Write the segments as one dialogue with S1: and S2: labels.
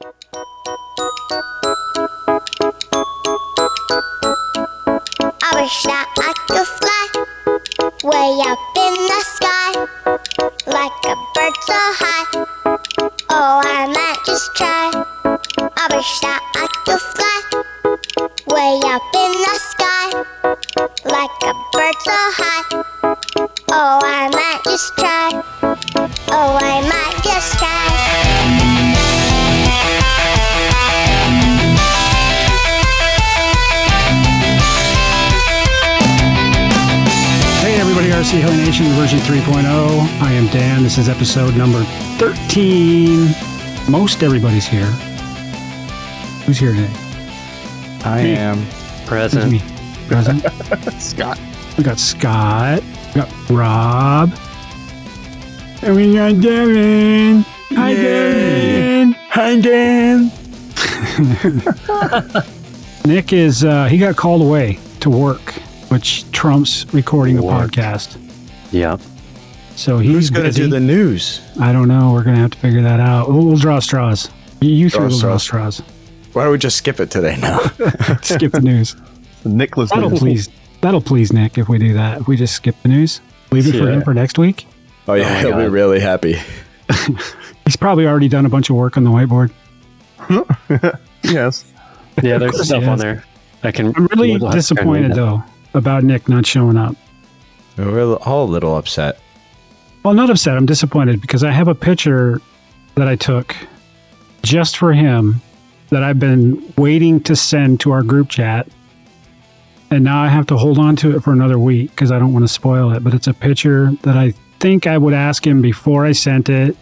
S1: Bye. Episode number 13. Most everybody's here. Who's here today?
S2: I
S1: Me.
S2: am.
S3: Present.
S1: me? Present.
S2: Scott.
S1: We got Scott. We got Rob. And we got Devin. Hi, Devin.
S2: Hi, Dan.
S1: Nick is, uh, he got called away to work, which trumps recording a podcast.
S3: Yep.
S1: So he's
S2: Who's going to do the news?
S1: I don't know. We're going to have to figure that out. We'll, we'll draw straws. You, you three
S2: Draw
S1: will draw
S2: straws.
S1: straws.
S2: Why don't we just skip it today No,
S1: Skip the news.
S4: Nicholas
S1: That'll
S4: news.
S1: please. That'll please Nick if we do that. If we just skip the news, leave it for him for next week.
S2: oh, yeah, oh
S3: my
S2: he'll be really happy.
S1: He's probably already done a bunch of work on the whiteboard.
S4: Yes.
S3: Yeah, there's stuff on there. I can.
S1: I'm really
S3: we'll have to try and read
S1: disappointed though about Nick not showing up.
S2: We're all a little upset.
S1: Well, not upset. I'm disappointed because I have a picture that I took just for him that I've been waiting to send to our group chat. And now I have to hold on to it for another week because I don't want to spoil it. But it's a picture that I think I would ask him before I sent it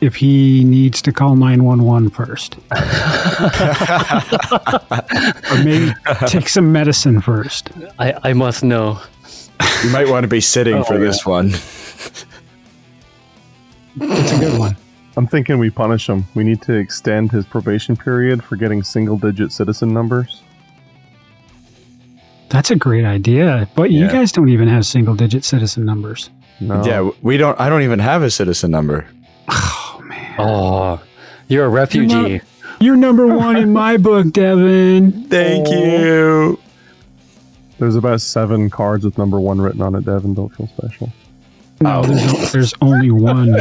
S1: if he needs to call 911 first. or maybe take some medicine first.
S3: I, I must know.
S2: You might want to be sitting
S3: Oh,
S2: for
S3: yeah.
S2: this one.
S1: It's a good one.
S4: I'm thinking we punish him. We need to extend his probation period for getting single digit citizen numbers.
S1: That's a great idea. But you guys don't even have single digit citizen numbers.
S4: No.
S2: Yeah, we don't. I don't even have a citizen number.
S1: Oh, man.
S3: Oh, you're a refugee.
S1: You're number one in my book, Devin.
S2: Thank
S4: Oh.
S2: you.
S4: There's about seven cards with number one written on it, Devin. Don't feel special.
S1: No, there's, there's only one.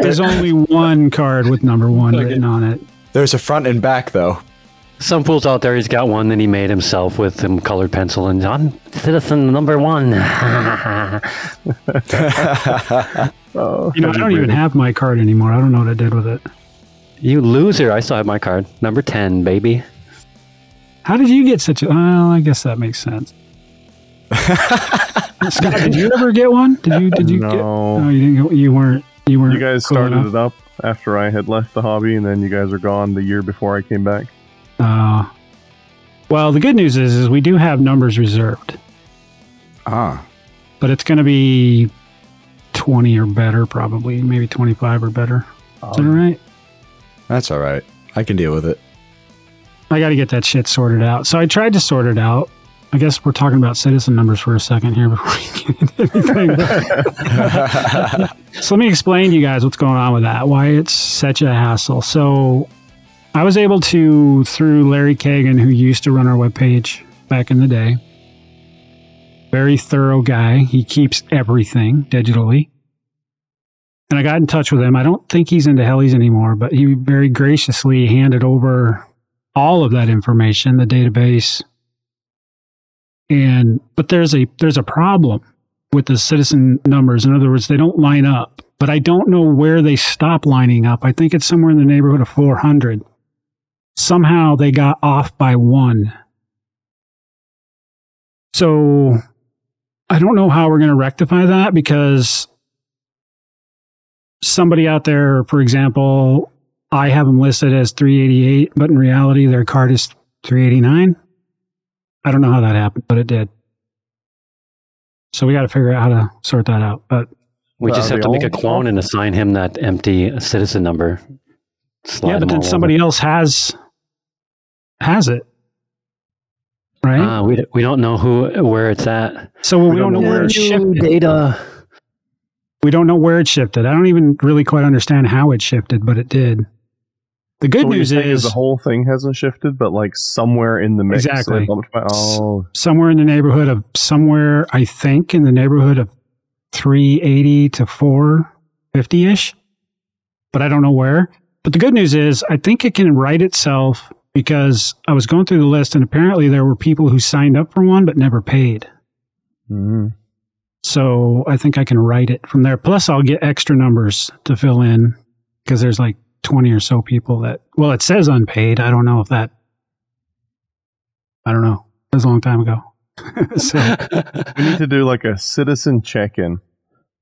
S1: There's only one card with number one
S3: Okay.
S1: written on it.
S2: There's a front and back though.
S3: Some fools out there, he's got one that he made himself with some colored pencil, and I'm citizen number one.
S4: Oh,
S1: You know, I don't even have my card anymore. I don't know what I did with it.
S3: you loser! I still have my card, number ten, baby.
S1: How did you get such a? Well, I guess that makes sense. Scott, did you ever get one? Did you? Did you get?
S4: No.
S1: No, you didn't. Get, you weren't. You weren't.
S4: You guys
S1: cool
S4: started
S1: enough?
S4: it up after I had left the hobby, and then you guys are gone the year before I came back.
S1: Uh, well, the good news is, is we do have numbers reserved,
S2: Ah,
S1: but it's going to be twenty or better, probably maybe twenty-five or better. Is that all right?
S2: that's all right. I can deal with it.
S1: I got to get that shit sorted out. So I tried to sort it out. I guess we're talking about citizen numbers for a second here before we get into anything. so let me explain to you guys what's going on with that, why it's such a hassle. So I was able to, through Larry Kagan, who used to run our webpage back in the day, very thorough guy. He keeps everything digitally. And I got in touch with him. I don't think he's into helis anymore, but he very graciously handed over all of that information, the database. And but there's a there's a problem with the citizen numbers. In other words, they don't line up. But I don't know where they stop lining up. I think it's somewhere in the neighborhood of 400. Somehow they got off by one. So I don't know how we're going to rectify that because somebody out there, for example, I have them listed as 388, but in reality, their card is 389. I don't know how that happened, but it did. So we got to figure out how to sort that out. But
S3: We
S4: Uh,
S3: just have to make a clone and assign him that empty citizen number. Slide
S1: yeah, but then
S3: all
S1: somebody else has has it, right?
S3: over. Ah, we, we don't know who where it's at.
S1: so we, don't know where it's shifted.
S3: Data.
S1: We don't know where it shifted. I don't even really quite understand how it shifted, but it did. The good
S4: so
S1: news is
S4: the whole thing hasn't shifted, but like somewhere in the mix.
S1: Exactly.
S4: by- oh,
S1: somewhere in the neighborhood of somewhere I think in the neighborhood of 380 to 450 ish, but I don't know where. But the good news is I think it can write itself because I was going through the list and apparently there were people who signed up for one but never paid.
S4: Mm-hmm.
S1: So I think I can write it from there. Plus, I'll get extra numbers to fill in because there's like 20 or so people that, well, it says unpaid. I don't know if that, I don't know. It was a long time ago. so,
S4: we need to do like a citizen check-in.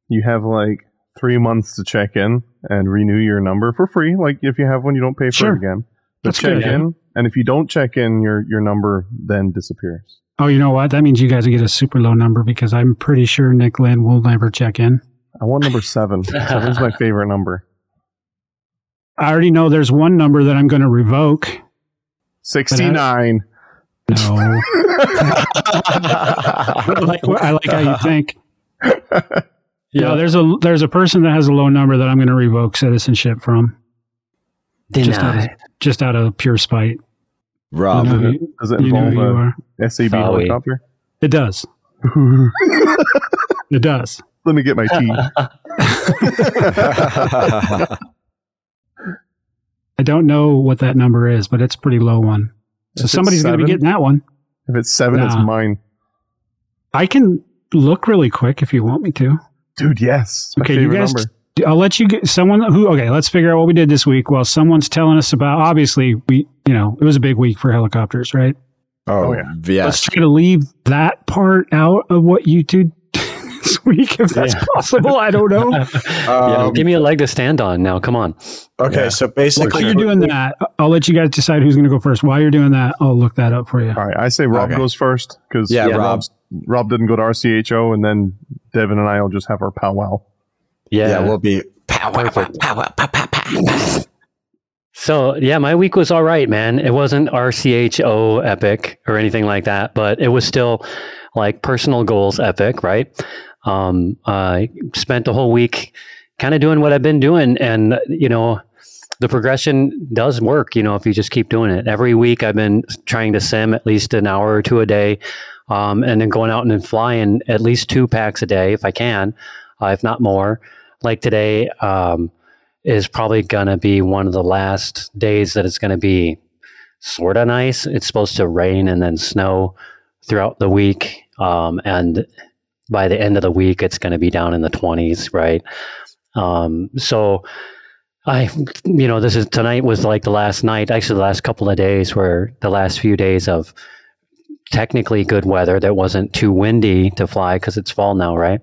S4: You have like three months to check in and renew your number for free. Like if you have one, you don't pay for
S1: Sure.
S4: it again. But
S1: That's
S4: check
S1: good, yeah.
S4: in, and if you don't check in, your your number then disappears.
S1: oh, you know what? That means you guys will get a super low number because I'm pretty sure Nick Lynn will never check in.
S4: I want number seven. Seven's my favorite number.
S1: I already know there's one number that I'm going to revoke.
S4: Sixty-nine.
S1: No. I like, I like how you think. No, there's a there's a person that has a low number that I'm going to revoke citizenship from just out, of, just out of pure spite.
S2: Rob.
S1: You know,
S4: Does
S1: who-
S4: it, does it involve
S1: you are.
S4: a SAB
S3: Sorry.
S4: helicopter?
S1: It does. It does.
S4: Let me get my tea.
S1: I don't know what that number is, but it's a pretty low one. So
S4: If
S1: somebody's going to be getting that one.
S4: if it's seven, it's mine.
S1: I can look really quick if you want me to.
S4: Dude, yes. My
S1: Okay, you guys.
S4: number.
S1: I'll let you get someone who. Okay, let's figure out what we did this week. While someone's telling us about. Obviously, we you know it was a big week for helicopters, right?
S2: oh,
S4: Oh, yeah.
S2: yes.
S1: Let's try to leave that part out of what you did this week, if that's
S3: Yeah.
S1: possible. I don't know.
S3: yeah,
S2: Um,
S3: give me a leg to stand on now. Come on.
S2: okay,
S4: Yeah.
S2: so
S1: While
S2: basically,
S1: you're doing that, I'll let you guys decide who's going to go first. While you're doing that, I'll look that up for you.
S4: All right, I say Rob
S2: Okay.
S4: goes first because
S2: Yeah, Rob.
S4: Rob didn't go to RCHO, and then Devin and I will just have our powwow.
S3: Yeah.
S2: yeah, we'll be pow, wow, wow, pow, wow, pow, pow, pow.
S3: So yeah, my week was all right, man. It wasn't RCHO epic or anything like that, but it was still like personal goals epic, right? Um, I spent the whole week kind of doing what I've been doing, and you know, the progression does work. You know, if you just keep doing it every week, I've been trying to sim at least an hour or two a day, um, and then going out and then flying at least two packs a day if I can, uh, if not more. Like today, um, is probably to be one of the last days that it's to be sort of nice. It's supposed to rain and then snow throughout the week. Um, and by the end of the week, it's going to be down in the 20s, right? Um, so I, you know, this is tonight was like the last night, actually, the last couple of days were the last few days of technically good weather that wasn't too windy to fly because it's fall now, right?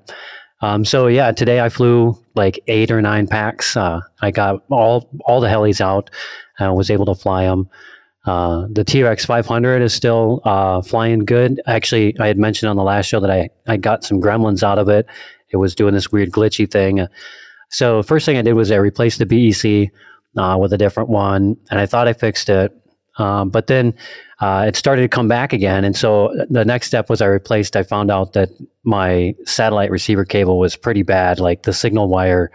S3: Um, so yeah, today I flew like eight or nine packs. Uh, I got all all the helis out. I was able to fly them. Uh, the T-Rex 500 is still uh, flying good. Actually, I had mentioned on the last show that I, I got some gremlins out of it. It was doing this weird glitchy thing. So first thing I did was I replaced the BEC uh, with a different one, and I thought I fixed it. Um, but then uh, it started to come back again. And so the next step was I replaced, I found out that my satellite receiver cable was pretty bad. Like the signal wire,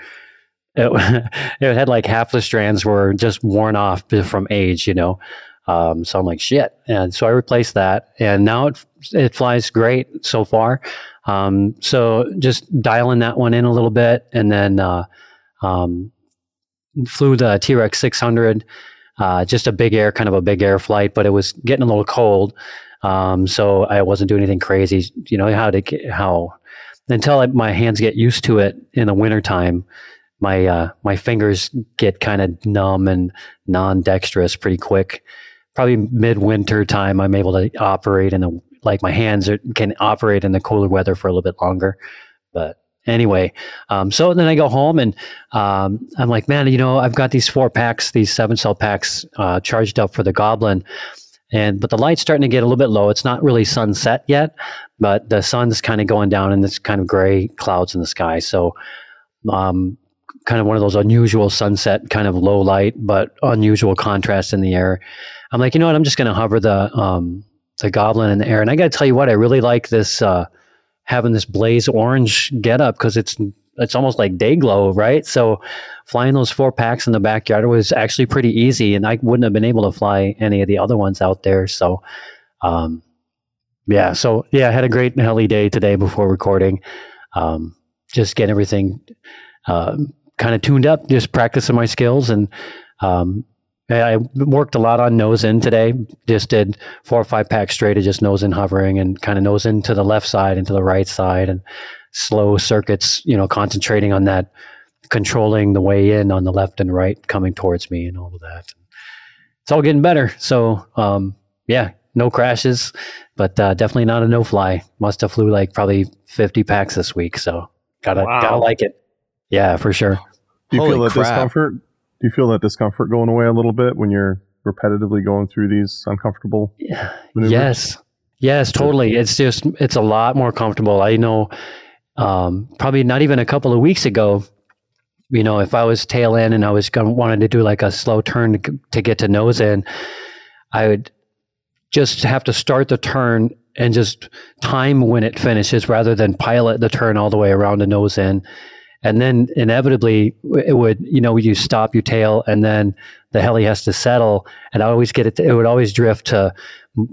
S3: it, it had like half the strands were just worn off from age, you know. Um, so I'm like, shit. And so I replaced that. And now it, it flies great so far. Um, so just dialing that one in a little bit and then uh, um, flew the T Rex 600 uh, just a big air, kind of a big air flight, but it was getting a little cold. Um, so I wasn't doing anything crazy. You know how to how until I, my hands get used to it in the wintertime, my uh, my fingers get kind of numb and non-dexterous pretty quick. Probably midwinter time, I'm able to operate in the like my hands are, can operate in the cooler weather for a little bit longer. But anyway, um, so then I go home and um, I'm like, man, you know, I've got these four packs, these seven cell packs uh, charged up for the Goblin, and but the light's starting to get a little bit low. It's not really sunset yet, but the sun's kind of going down, and this kind of gray clouds in the sky. So, um, kind of one of those unusual sunset, kind of low light, but unusual contrast in the air. I'm like, you know what? I'm just going to hover the um, the Goblin in the air, and I got to tell you what, I really like this. Uh, having this blaze orange get up because it's it's almost like day glow, right? So flying those four packs in the backyard was actually pretty easy, and I wouldn't have been able to fly any of the other ones out there. So, um, yeah, so yeah, I had a great heli day today before recording. Um, just getting everything uh, kind of tuned up, just practicing my skills, and um, I worked a lot on nose in today. Just did four or five packs straight of just nose in hovering and kind of nose into the left side and to the right side and slow circuits, you know, concentrating on that, controlling the way in on the left and right coming towards me and all of that. It's all getting better. So, um, yeah, no crashes, but uh, definitely not a no fly. Must have flew like probably 50 packs this week. So, gotta,
S4: Wow.
S3: gotta like it. Yeah, for sure.
S4: Do you
S2: Holy
S4: feel that
S2: crap.
S4: discomfort? Do you feel that discomfort going away a little bit when you're repetitively going through these uncomfortable maneuvers?
S3: Yes. Yes, totally. It's just it's a lot more comfortable. I know um, probably not even a couple of weeks ago, you know, if I was tail end and I was going wanted to do like a slow turn to, to get to nose in, I would just have to start the turn and just time when it finishes rather than pilot the turn all the way around to nose in. And then inevitably it would, you know, you stop, you tail, and then the heli has to settle. And I always get it, it would always drift to,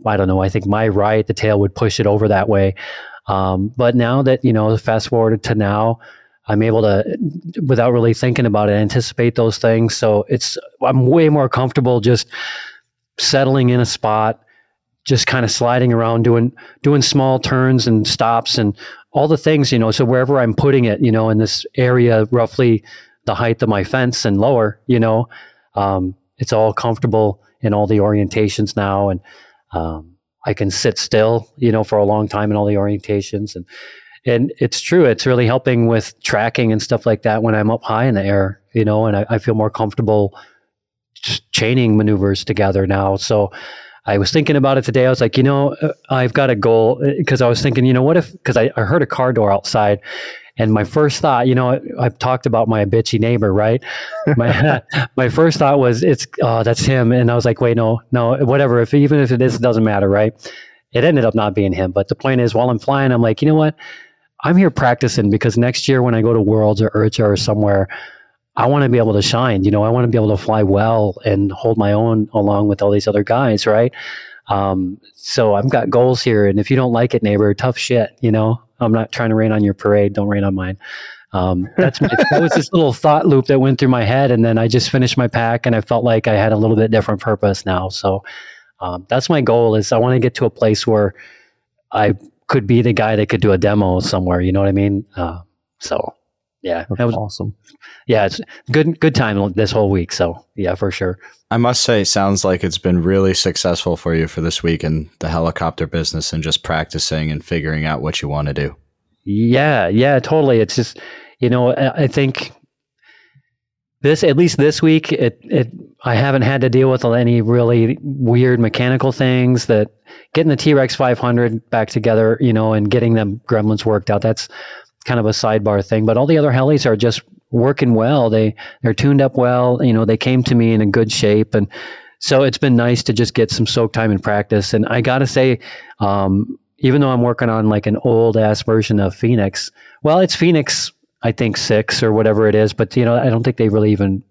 S3: I don't know, I think my right, the tail would push it over that way. Um, but now that, you know, fast forward to now, I'm able to, without really thinking about it, anticipate those things. So it's, I'm way more comfortable just settling in a spot, just kind of sliding around, doing, doing small turns and stops and all the things, you know. So wherever I'm putting it, you know, in this area, roughly the height of my fence and lower, you know, um, it's all comfortable in all the orientations now. And, um, I can sit still, you know, for a long time in all the orientations. And, and it's true. It's really helping with tracking and stuff like that when I'm up high in the air, you know, and I, I feel more comfortable just chaining maneuvers together now. So I was thinking about it today. I was like, you know, uh, I've got a goal because I was thinking, you know, what if, because I, I heard a car door outside and my first thought, you know, I've talked about my bitchy neighbor, right? My my first thought was, it's oh, that's him, and I was like, wait, no, no, whatever. If even if it is, it doesn't matter, right? It ended up not being him, but the point is, while I'm flying, I'm like, you know what? I'm here practicing because next year when I go to Worlds or IRCHA or somewhere, I want to be able to shine. You know, I want to be able to fly well and hold my own along with all these other guys, right? Um, so I've got goals here, and if you don't like it, neighbor, tough shit. You know, I'm not trying to rain on your parade. Don't rain on mine. Um, that's my, that was this little thought loop that went through my head, and then I just finished my pack, and I felt like I had a little bit different purpose now. So um, that's my goal. Is I want to get to a place where I could be the guy that could do a demo somewhere. You know what I mean? Uh, so yeah,
S4: That's
S3: that was
S4: awesome.
S3: yeah, it's good good time this whole week. So yeah, for sure.
S2: I must say, it sounds like it's been really successful for you for this week in the helicopter business and just practicing and figuring out what you want to do.
S3: Yeah, yeah, totally. It's just, you know, I, I think this at least this week, it it I haven't had to deal with any really weird mechanical things. That getting the T Rex 500 back together, you know, and getting them gremlins worked out. That's kind of a sidebar thing. But all the other helis are just working well. They they're tuned up well. You know, they came to me in a good shape and. So it's been nice to just get some soak time in practice. And I got to say, um, even though I'm working on like an old ass version of Phoenix, well, it's Phoenix, I think six or whatever it is, but you know, I don't think they really even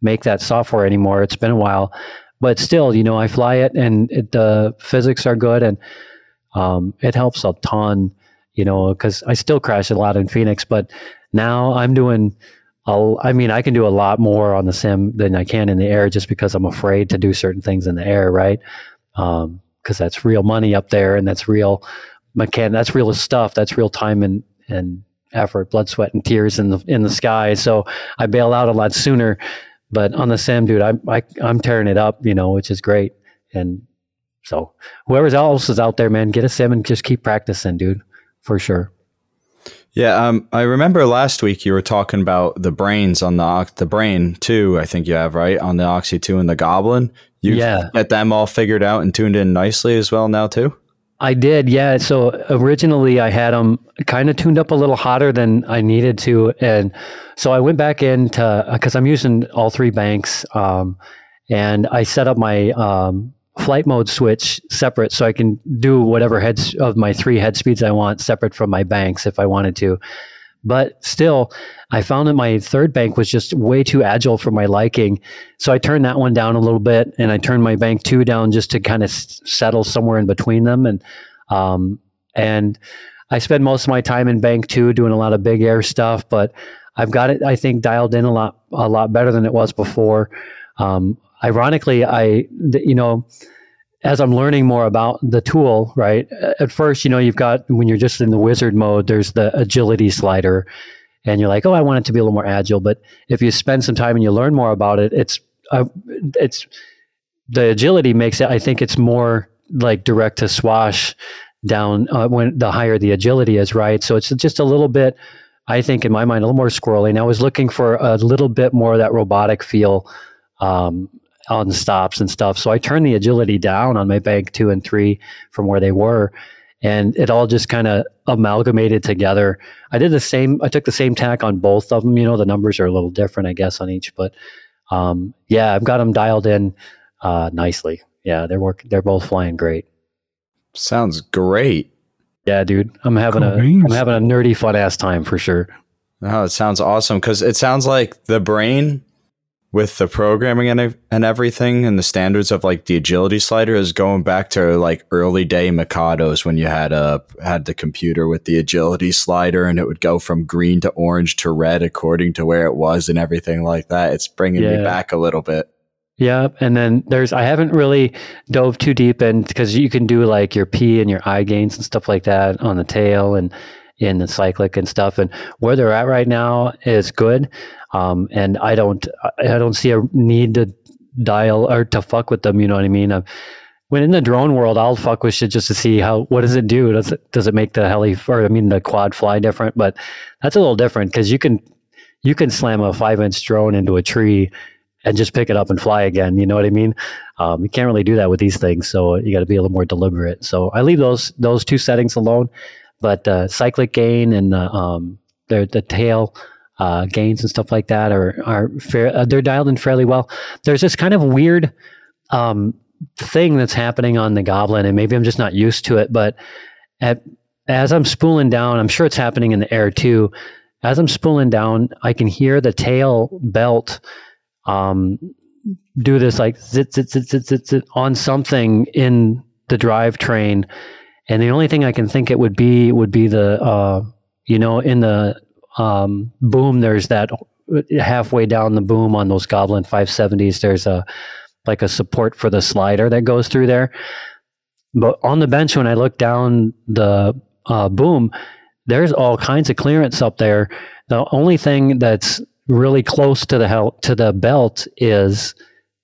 S3: make that software anymore. It's been a while, but still, you know, I fly it and the physics are good and um, it helps a ton, you know, because I still crash a lot in Phoenix, but now I'm doing. I mean, I can do a lot more on the sim than I can in the air, just because I'm afraid to do certain things in the air, right? Um, because that's real money up there and that's real mechan that's real stuff that's real time and and effort blood sweat and tears in the in the sky so i bail out a lot sooner but on the sim dude i, I i'm tearing it up you know which is great and so whoever else is out there man get a sim and just keep practicing dude for sure
S2: Yeah, um, I remember last week you were talking about the brains on the the brain too. I think you have right on the Oxy two and the Goblin. You
S3: Yeah.
S2: get them all figured out and tuned in nicely as well now too.
S3: I did, yeah. So originally I had them kind of tuned up a little hotter than I needed to, and so I went back into because I'm using all three banks, um, and I set up my um, flight mode switch separate so I can do whatever heads of my three head speeds I want separate from my banks if I wanted to. But still, I found that my third bank was just way too agile for my liking. So I turned that one down a little bit, and I turned my bank two down just to kind of s- settle somewhere in between them. And um, and I spend most of my time in bank two doing a lot of big air stuff, but I've got it, I think, dialed in a lot a lot better than it was before. Um, ironically, I you know as I'm learning more about the tool, right? At first, you know, you've got when you're just in the wizard mode, there's the agility slider, and you're like, oh, I want it to be a little more agile. But if you spend some time and you learn more about it, it's uh, it's the agility makes it. I think it's more like direct to swash down uh, when the higher the agility is, right? So it's just a little bit. I think in my mind, a little more squirrely. And I was looking for a little bit more of that robotic feel um, on stops and stuff. So I turned the agility down on my bank two and three from where they were. And it all just kind of amalgamated together. I did the same, I took the same tack on both of them. You know, the numbers are a little different, I guess, on each, but um, yeah, I've got them dialed in uh, nicely. Yeah, they're work, they're both flying great.
S2: Sounds great.
S3: Yeah, dude, I'm having a,
S1: Cool.
S3: I'm having a nerdy fun ass time for sure.
S2: Oh, it sounds awesome because it sounds like the brain with the programming and, and everything and the standards of like the agility slider is going back to like early day Mikados when you had a had the computer with the agility slider and it would go from green to orange to red according to where it was and everything like that. It's bringing
S3: Yeah.
S2: me back a little bit.
S3: Yeah, and then there's I haven't really dove too deep in because you can do like your P and your I gains and stuff like that on the tail and in the cyclic and stuff. And where they're at right now is good. Um, and I don't I don't see a need to dial or to fuck with them. You know what I mean? i when in the drone world, I'll fuck with shit just to see how what does it do? Does it does it make the heli or I mean the quad fly different? But that's a little different because you can you can slam a five inch drone into a tree and just pick it up and fly again. You know what I mean? Um, you can't really do that with these things, so you got to be a little more deliberate. So I leave those those two settings alone, but uh, cyclic gain and the um, the, the tail uh, gains and stuff like that are are fair. Uh, they're dialed in fairly well. There's this kind of weird um, thing that's happening on the Goblin, and maybe I'm just not used to it. But at as I'm spooling down, I'm sure it's happening in the air too. As I'm spooling down, I can hear the tail belt um, do this like zit, zit, zit, zit, zit, zit on something in the drivetrain. And the only thing I can think it would be would be the, uh, you know, in the um, boom, there's that halfway down the boom on those Goblin 570s, there's a like a support for the slider that goes through there. But on the bench, when I look down the uh, boom, there's all kinds of clearance up there. The only thing that's really close to the hel- to the belt is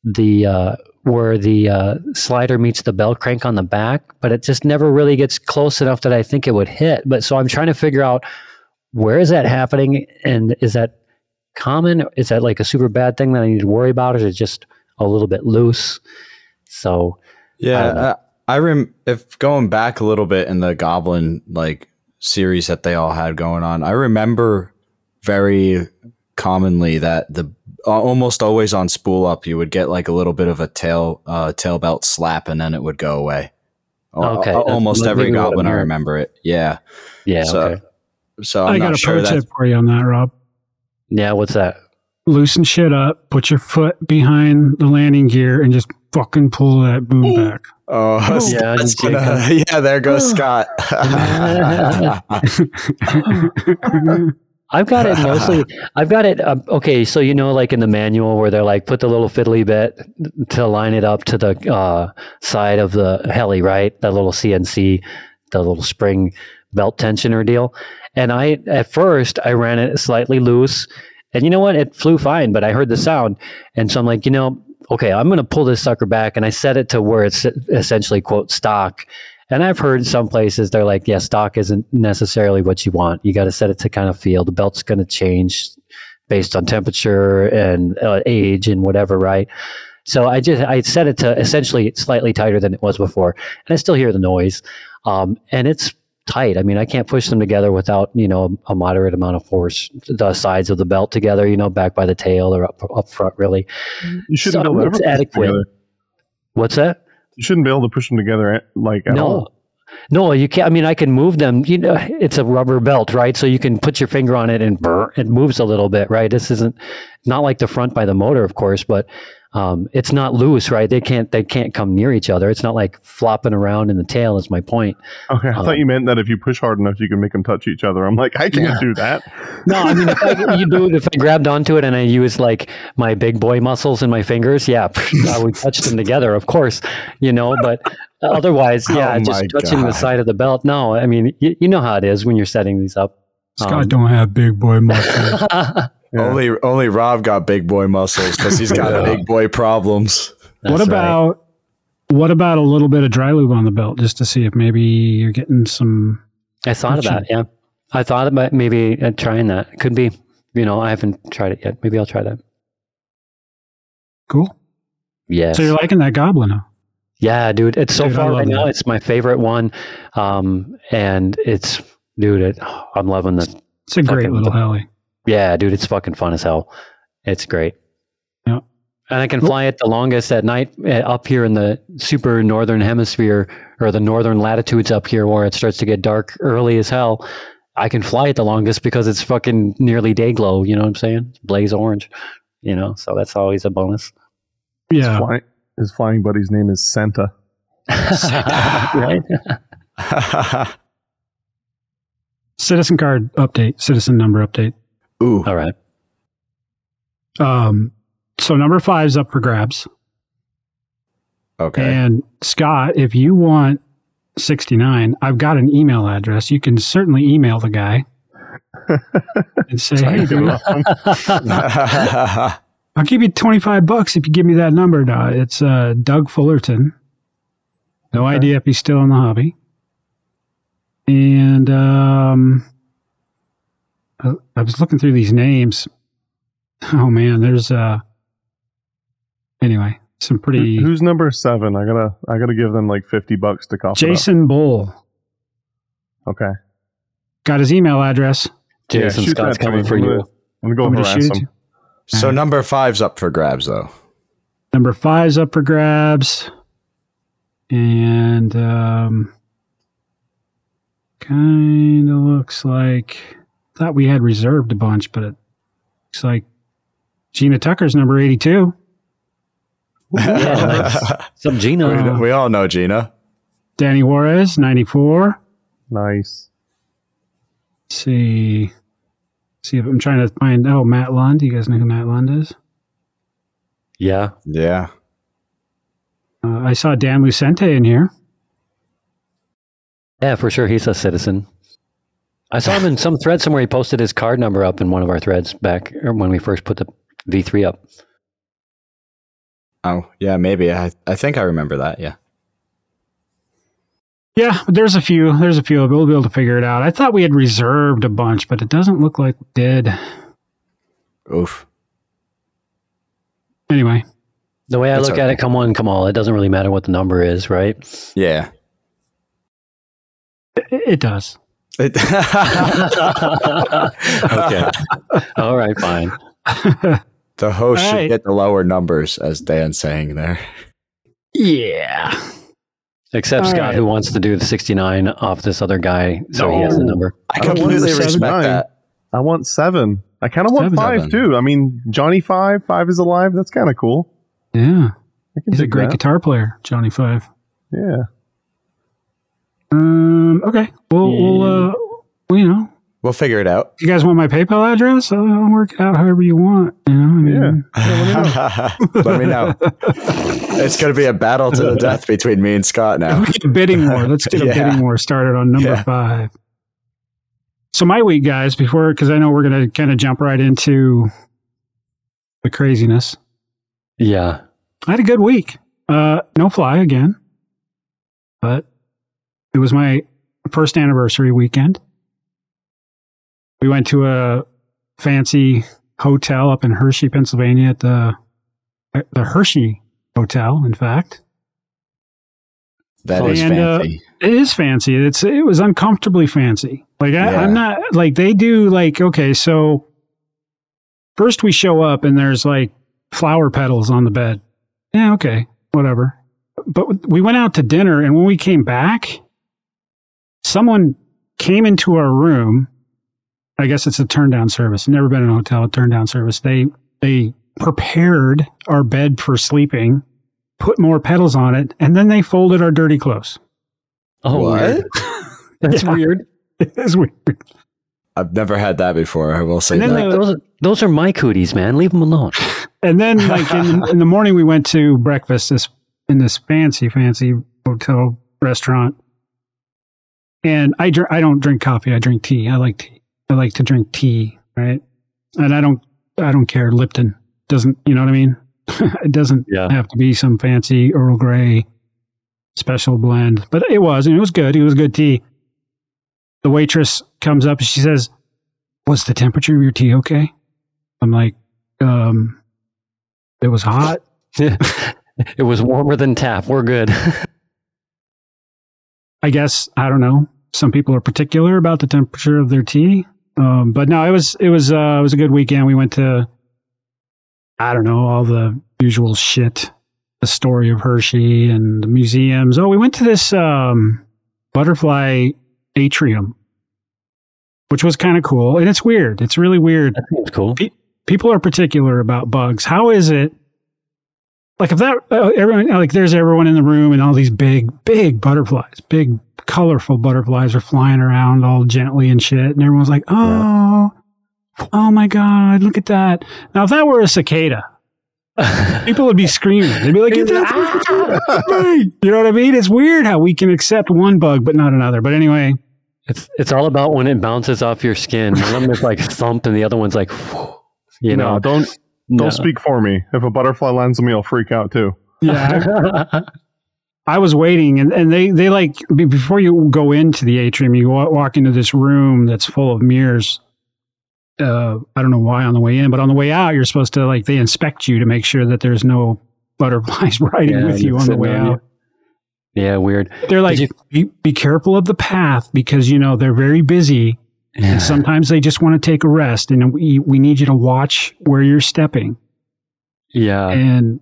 S3: the uh, where the uh, slider meets the belt crank on the back, but it just never really gets close enough that I think it would hit. But so I'm trying to figure out where is that happening, and is that common? Is that like a super bad thing that I need to worry about, or is it just a little bit loose? So
S2: Yeah,
S3: don't
S2: uh, I rem if going back a little bit in the Goblin like series that they all had going on. I remember very commonly that the uh, almost always on spool up you would get like a little bit of a tail uh, tail belt slap and then it would go away.
S3: Okay,
S2: almost every Goblin I remember it. Yeah,
S3: yeah,
S2: So,
S3: okay.
S2: So
S1: i
S2: I'm
S1: got
S2: not
S1: a
S2: sure
S1: pro tip for you on that, Rob.
S3: yeah. What's that?
S1: Loosen shit up, put your foot behind the landing gear, and just fucking pull that boom back.
S2: Oh,
S3: Yeah,
S2: Scott's gonna- yeah, there goes Scott.
S3: I've got it mostly. I've got it. Um, okay, so you know, like in the manual where they're like, put the little fiddly bit to line it up to the uh, side of the heli, right? That little CNC, the little spring belt tensioner deal. And I, at first, I ran it slightly loose, and you know what? It flew fine, but I heard the sound, and so I'm like, you know, okay, I'm going to pull this sucker back, and I set it to where it's essentially quote stock. And I've heard some places they're like, yeah, stock isn't necessarily what you want. You got to set it to kind of feel. The belt's going to change based on temperature and uh, age and whatever, right? So I just I set it to essentially slightly tighter than it was before, and I still hear the noise, um, and it's tight. I mean, I can't push them together without you know a moderate amount of force. The sides of the belt together, you know, back by the tail or up up front, really.
S4: You shouldn't
S3: So
S4: be able to push them
S3: adequate.
S4: together.
S3: What's that?
S4: You shouldn't be able to push them together at- like at
S3: no,
S4: all.
S3: No, you can't. I mean, I can move them. You know, it's a rubber belt, right? So you can put your finger on it and brr, it moves a little bit, right? This isn't not like the front by the motor, of course, but um, it's not loose, right? They can't they can't come near each other. It's not like flopping around in the tail. Is my point.
S4: Okay, I
S3: Um,
S4: thought you meant that if you push hard enough, you can make them touch each other. I'm like, I can't do that.
S3: No, I mean, if I, you do it, if I grabbed onto it and I use like my big boy muscles in my fingers, yeah, I would touch them together, of course, you know. But otherwise, yeah,
S2: Oh
S3: just touching the side of the belt. No, I mean, you, you know how it is when you're setting these up.
S1: Scott
S3: Um,
S1: don't have big boy muscles.
S4: Yeah.
S2: Only only Rob got big boy muscles because he's got
S3: Yeah.
S2: big boy problems.
S1: what
S3: That's right.
S1: about what about a little bit of dry lube on the belt just to see if maybe you're getting some
S3: I thought of that. Yeah, I thought about maybe uh, trying that. Could be. You know, I haven't tried it yet. Maybe I'll try that.
S1: cool.
S3: Yeah.
S1: So you're liking that goblin? huh?
S3: Yeah, dude. It's so
S1: Dude, I
S3: far
S1: love
S3: right now. It's my favorite one, um, and it's dude. It, I'm loving the.
S1: It's a great
S3: Fucking-
S1: little heli.
S3: Yeah, dude. It's fucking fun as hell. It's great.
S1: Yeah.
S3: And I can fly it the longest at night uh, up here in the super northern hemisphere or the northern latitudes up here where it starts to get dark early as hell. I can fly it the longest because it's fucking nearly day glow. You know what I'm saying? Blaze orange. You know, so that's always a bonus.
S1: Yeah.
S4: Fly, his flying buddy's name is Santa.
S3: right?
S1: Citizen card update. Citizen number update.
S2: Ooh,
S3: All right.
S1: Um, so number five's up for grabs.
S2: okay.
S1: And Scott, if you want 69, I've got an email address. You can certainly email the guy and say, hey, dude, I'll give you 25 bucks if you give me that number. No, it's uh, Doug Fullerton. No
S4: Okay.
S1: idea if he's still in the hobby. And um, I, I was looking through these names. Oh man, there's uh anyway, some pretty
S4: Who- Who's number seven? I gotta, I gotta give them like fifty bucks to cough. it up.
S1: Jason Bull.
S4: Okay.
S1: Got his email address.
S3: Jason
S4: shoot
S3: Scott's coming
S4: me.
S3: for
S4: I'm
S3: you.
S4: gonna- I'm gonna go
S1: Want me to
S4: harass
S1: shoot
S4: him.
S1: to you?
S2: so number five's up for grabs though.
S1: Number five's up for grabs. And um kind of looks like thought we had reserved a bunch, but it looks like Gina Tucker's number 82.
S3: Yeah. Some Gina.
S2: we, we all know Gina.
S1: Danny Juarez, 94.
S4: Nice.
S1: Let's see. See if I'm trying to find. Oh, Matt Lund. You guys know who Matt Lund is?
S3: Yeah.
S2: Yeah.
S1: Uh, I saw Dan Lucente in here.
S3: Yeah, for sure. He's a citizen. I saw him in some thread somewhere. He posted his card number up in one of our threads back er, when we first put the V3 up.
S2: Oh, yeah, maybe. I I think I remember that. Yeah.
S1: Yeah, there's a few. There's a few. We'll be able to figure it out. I thought we had reserved a bunch, but it doesn't look like we did.
S2: Oof.
S1: Anyway,
S3: The way I
S2: That's
S3: look at it, come on, come on. It doesn't really matter what the number is, right?
S2: Yeah.
S1: It, it does.
S2: It-
S3: okay. All right, fine.
S2: the host
S1: All
S2: should
S1: right.
S2: get the lower numbers, as Dan's saying there.
S1: yeah.
S3: Except
S1: All
S3: Scott,
S1: right.
S3: who wants to do the 69 off this other guy, so he has the number.
S2: I
S4: I want
S2: completely
S4: the
S2: respect
S4: 79.
S2: that.
S4: I want seven. I kind of want
S1: Seven.
S4: five
S2: Seven.
S4: too. I mean, Johnny Five, Five is alive. That's kind of cool.
S1: Yeah. He's a great
S4: that.
S1: guitar player, Johnny Five.
S4: Yeah.
S1: Um. Okay. We'll. We'll. Uh. well, You know.
S2: We'll figure it out.
S1: You guys want my PayPal address? I'll, I'll work it out however you want. You know. I mean,
S2: Let me know. it's going to be a battle to the death between me and Scott now.
S1: We get a bidding war. Let's get a
S2: Yeah.
S1: bidding war started on number
S2: Yeah.
S1: five. So my week, guys, before because I know we're gonna kind of jump right into the craziness.
S3: Yeah.
S1: I had a good week. Uh, no fly again, but it was my first anniversary weekend. We went to a fancy hotel up in Hershey, Pennsylvania, at the the Hershey Hotel. In fact,
S2: That is
S1: And, uh,
S2: fancy.
S1: it is fancy. It's it was uncomfortably fancy. Like I,
S2: Yeah.
S1: I'm not like they do. Like okay, so first we show up and there's like flower petals on the bed. Yeah, okay, whatever. But we went out to dinner, and when we came back, someone came into our room. I guess it's a turn down service. Never been in a hotel, a turn down service. They they prepared our bed for sleeping, put more pedals on it, and then they folded our dirty clothes.
S3: Oh,
S2: What?
S3: That's
S1: Yeah.
S3: weird.
S1: It's weird.
S2: I've never had that before. I will say
S1: And then
S2: that.
S1: the-
S3: Those are, those are my cooties, man. Leave them alone.
S1: And then, like in, in the morning, we went to breakfast this in this fancy, fancy hotel restaurant. And I drink. I don't drink coffee. I drink tea. I like tea. I like to drink tea, right? And I don't. I don't care. Lipton doesn't. You know what I mean? it doesn't
S3: Yeah.
S1: have to be some fancy Earl Grey special blend, but it was, and it was good. It was good tea. The waitress comes up and she says, "Was the temperature of your tea okay?" I'm like, um, it was hot.
S3: it was warmer than tap. We're good.
S1: I guess I don't know. Some people are particular about the temperature of their tea, um, but no, it was it was uh, it was a good weekend. We went to I don't know all the usual shit, the story of Hershey and the museums. Oh, we went to this um, butterfly atrium, which was kind of cool, and it's weird. It's really weird.
S3: that seems cool.
S1: people are particular about bugs. How is it? Like if that uh, everyone like there's everyone in the room and all these big big butterflies, big colorful butterflies are flying around all gently and shit, and everyone's like, oh, oh my god, look at that. Now if that were a cicada, people would be screaming. They'd be like, "Get that!" Ah! you know what I mean? It's weird how we can accept one bug but not another. But anyway,
S3: It's it's all about when it bounces off your skin. One of them is like thump, and the other one's like, you know.
S4: no, don't don't speak for me. If a butterfly lands on me, I'll freak out too.
S1: yeah, I was waiting, and, and they, they like before you go into the atrium, you wa- walk into this room that's full of mirrors. Uh, I don't know why on the way in, but on the way out, you're supposed to like they inspect you to make sure that there's no butterflies riding
S3: Yeah,
S1: with you on the way
S3: on you.
S1: out.
S3: yeah, weird.
S1: They're like,
S3: you-
S1: be, be careful of the path because you know they're very busy,
S3: Yeah.
S1: and sometimes they just want to take a rest, and we we need you to watch where you're stepping.
S3: yeah.
S1: and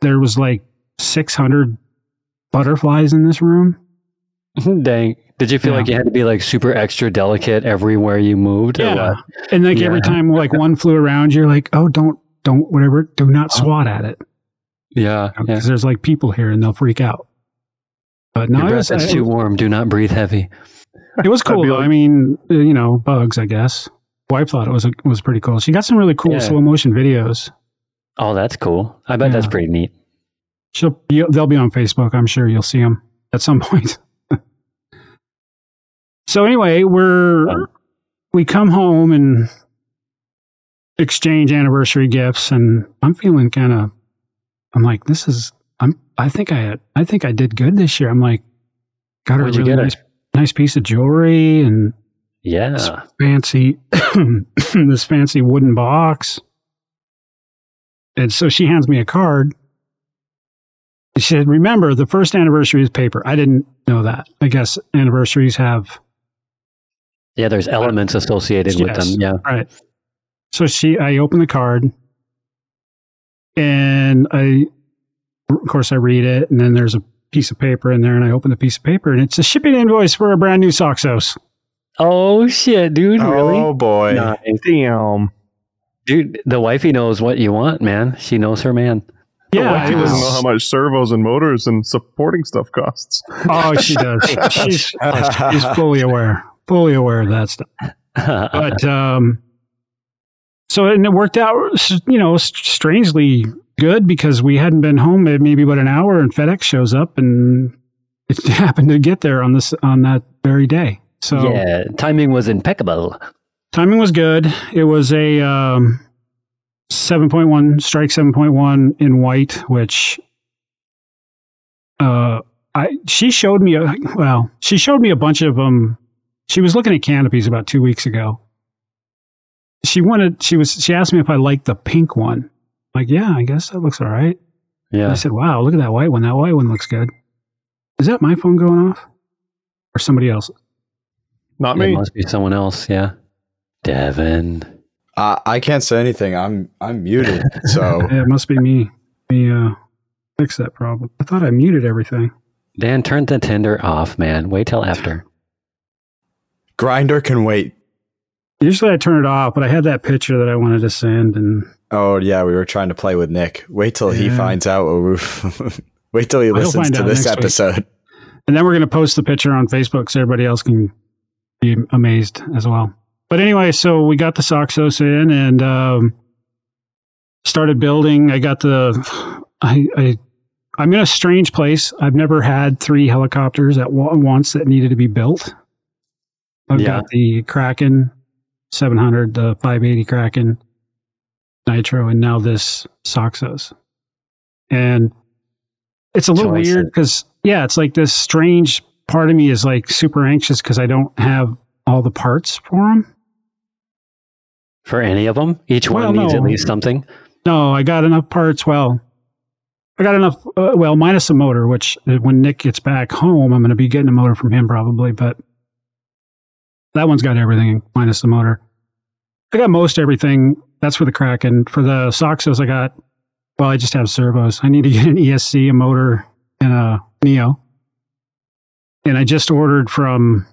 S1: there was like 600 butterflies in this room.
S3: Dang. Did you feel
S1: Yeah.
S3: like you had to be like super extra delicate everywhere you moved? Yeah.
S1: And like every time like one flew around, you're like, oh, don't, don't, whatever, do not swat at it.
S3: Yeah.
S1: Because
S3: yeah.
S1: there's like people here and they'll freak out. But no,
S3: Your
S1: it
S3: breath is too warm. Do not breathe heavy.
S1: it was cool.
S4: like-
S1: I mean, uh, you know, bugs, I guess. Wife thought it was was pretty cool. She got some really cool
S3: Yeah.
S1: slow motion videos.
S3: Oh, that's cool. I bet that's pretty neat.
S1: She'll be, they'll be on Facebook. I'm sure you'll see them at some point. so anyway, we're we come home and exchange anniversary gifts, and I'm feeling kind of. I'm like, this is. I'm. I think I. I think I did good this year. I'm like, got her a really
S3: her?
S1: nice, nice piece of jewelry and
S3: Yeah.
S1: fancy this fancy wooden box. And so she hands me a card. She said, Remember, the first anniversary is paper. I didn't know that. I guess anniversaries have
S3: Yeah, there's elements associated with them. Yeah.
S1: right. So she I open the card and I of course I read it, and then there's a piece of paper in there, and I open the piece of paper and it's a shipping invoice for a brand new Soxos.
S3: Oh shit, dude! Really?
S2: Oh boy.
S3: Nice.
S4: Damn.
S3: Dude, the wifey knows what you want, man. She knows her man.
S1: Yeah,
S4: Wifey
S1: it
S4: doesn't know how much servos and motors and supporting stuff costs.
S1: Oh, she does. she's, she's fully aware, fully aware of that stuff. But um, so and it worked out, you know, strangely good because we hadn't been home maybe about an hour, and FedEx shows up, and it happened to get there on this on that very day. So
S3: yeah, timing was impeccable.
S1: timing was good. It was a um, seven point one strike, seven point one in white, which uh, I she showed me a well, she showed me a bunch of them. She was looking at canopies about two weeks ago. She wanted. She was. She asked me if I liked the pink one. like, yeah, I guess that looks all right. And
S3: Yeah.
S1: I said, wow, look at that white one. That white one looks good. Is that my phone going off, or somebody else?
S4: Not me
S3: It
S4: me.
S3: must be someone else. Yeah. Devin.
S2: Uh, I can't say anything. I'm I'm muted. So
S1: Yeah, it must be me. Me uh, fix that problem. I thought I muted everything.
S3: Dan, turn the Tinder off, man. Wait till after.
S2: Grindr can wait.
S1: Usually I turn it off, but I had that picture that I wanted to send, and
S2: Oh yeah, we were trying to play with Nick. Wait till he finds out. Wait till he
S1: He'll
S2: listens to this
S1: next week.
S2: episode.
S1: and then we're going to post the picture on Facebook so everybody else can be amazed as well. But anyway, so we got the Soxos in and um, started building. I got the I, I I'm in a strange place. I've never had three helicopters at once that needed to be built. I've
S3: Yeah.
S1: got the Kraken 700, the 580 Kraken Nitro, and now this Soxos. And it's a little weird because, yeah, it's like this strange part of me is like super anxious because I don't have all the parts for them.
S3: For any of them, each one
S1: Well,
S3: needs
S1: no.
S3: at least something.
S1: No, I got enough parts. Well, I got enough. Uh, well, minus a motor, which uh, when Nick gets back home, I'm going to be getting a motor from him probably. But that one's got everything minus the motor. I got most everything. That's for the Kraken. For the Soxos, I got. Well, I just have servos. I need to get an ESC, a motor, and a Neo. And I just ordered from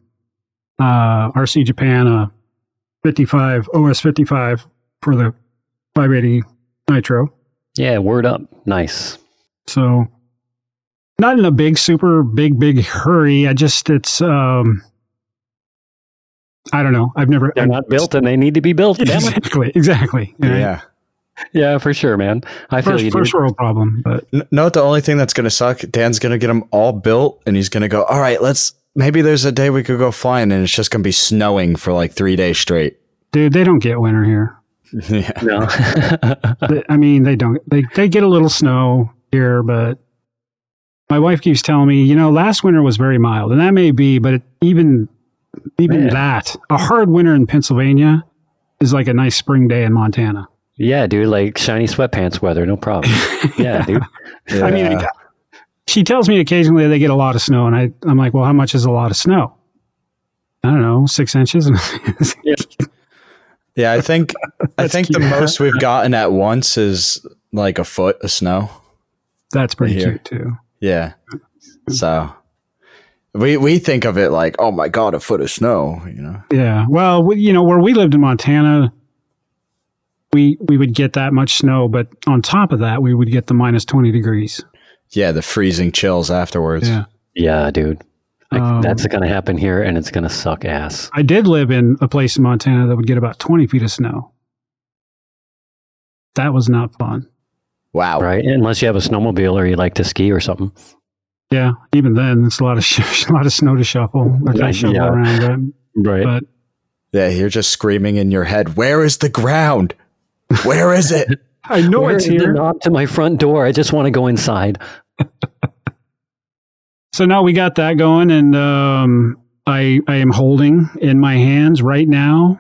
S1: uh, RC Japan a 55 OS 55 for the 580 Nitro.
S3: Yeah, word up. Nice.
S1: So not in a big, super big, big hurry. I just, it's, um, I don't know. I've never,
S3: They're not built and they need to be built.
S1: Exactly, exactly. You know,
S2: Yeah.
S3: Yeah, for sure, man. I feel
S1: First,
S3: you.
S1: first
S3: dude.
S1: world problem, but
S2: N- No, the only thing that's gonna suck, Dan's gonna get them all built, and he's gonna go. All right, let's. Maybe there's a day we could go flying, and it's just gonna be snowing for like three days straight.
S1: dude, they don't get winter here.
S2: yeah.
S3: No.
S1: I mean, they don't, they, they get a little snow here, but my wife keeps telling me, you know, last winter was very mild and that may be, but it, even, even
S3: Man.
S1: that, a hard winter in Pennsylvania is like a nice spring day in Montana.
S3: yeah, dude, like shiny sweatpants weather, no problem. Yeah, dude.
S1: I mean,
S2: Yeah.
S1: She tells me occasionally they get a lot of snow, and I, I'm like, well, how much is a lot of snow? I don't know, six inches.
S2: Yeah, I think I think the most we've gotten at once is like a foot of snow.
S1: That's pretty
S2: Here.
S1: cute too.
S2: Yeah. So we we think of it like, oh my god, a foot of snow. You know.
S1: Yeah. Well, we, you know, where we lived in Montana, we we would get that much snow, but on top of that, we would get the minus twenty degrees.
S2: Yeah, the freezing chills afterwards.
S1: Yeah.
S3: Yeah, dude. Like,
S1: Um,
S3: that's going to happen here and it's going to suck ass.
S1: I did live in a place in Montana that would get about twenty feet of snow. That was not fun.
S2: Wow.
S3: Right? Unless you have a snowmobile or you like to ski or something.
S1: Yeah. Even then, it's a lot of sh- a lot of snow to shuffle. Or
S3: Yeah.
S1: to shovel
S3: Yeah.
S1: around.
S3: Right.
S1: But, but
S2: Yeah, you're just screaming in your head, where is the ground? Where is it?
S1: I know
S3: Where
S1: it's
S3: is the
S1: here.
S3: knob to my front door? I just want to go inside.
S1: So now we got that going, and um, I I am holding in my hands right now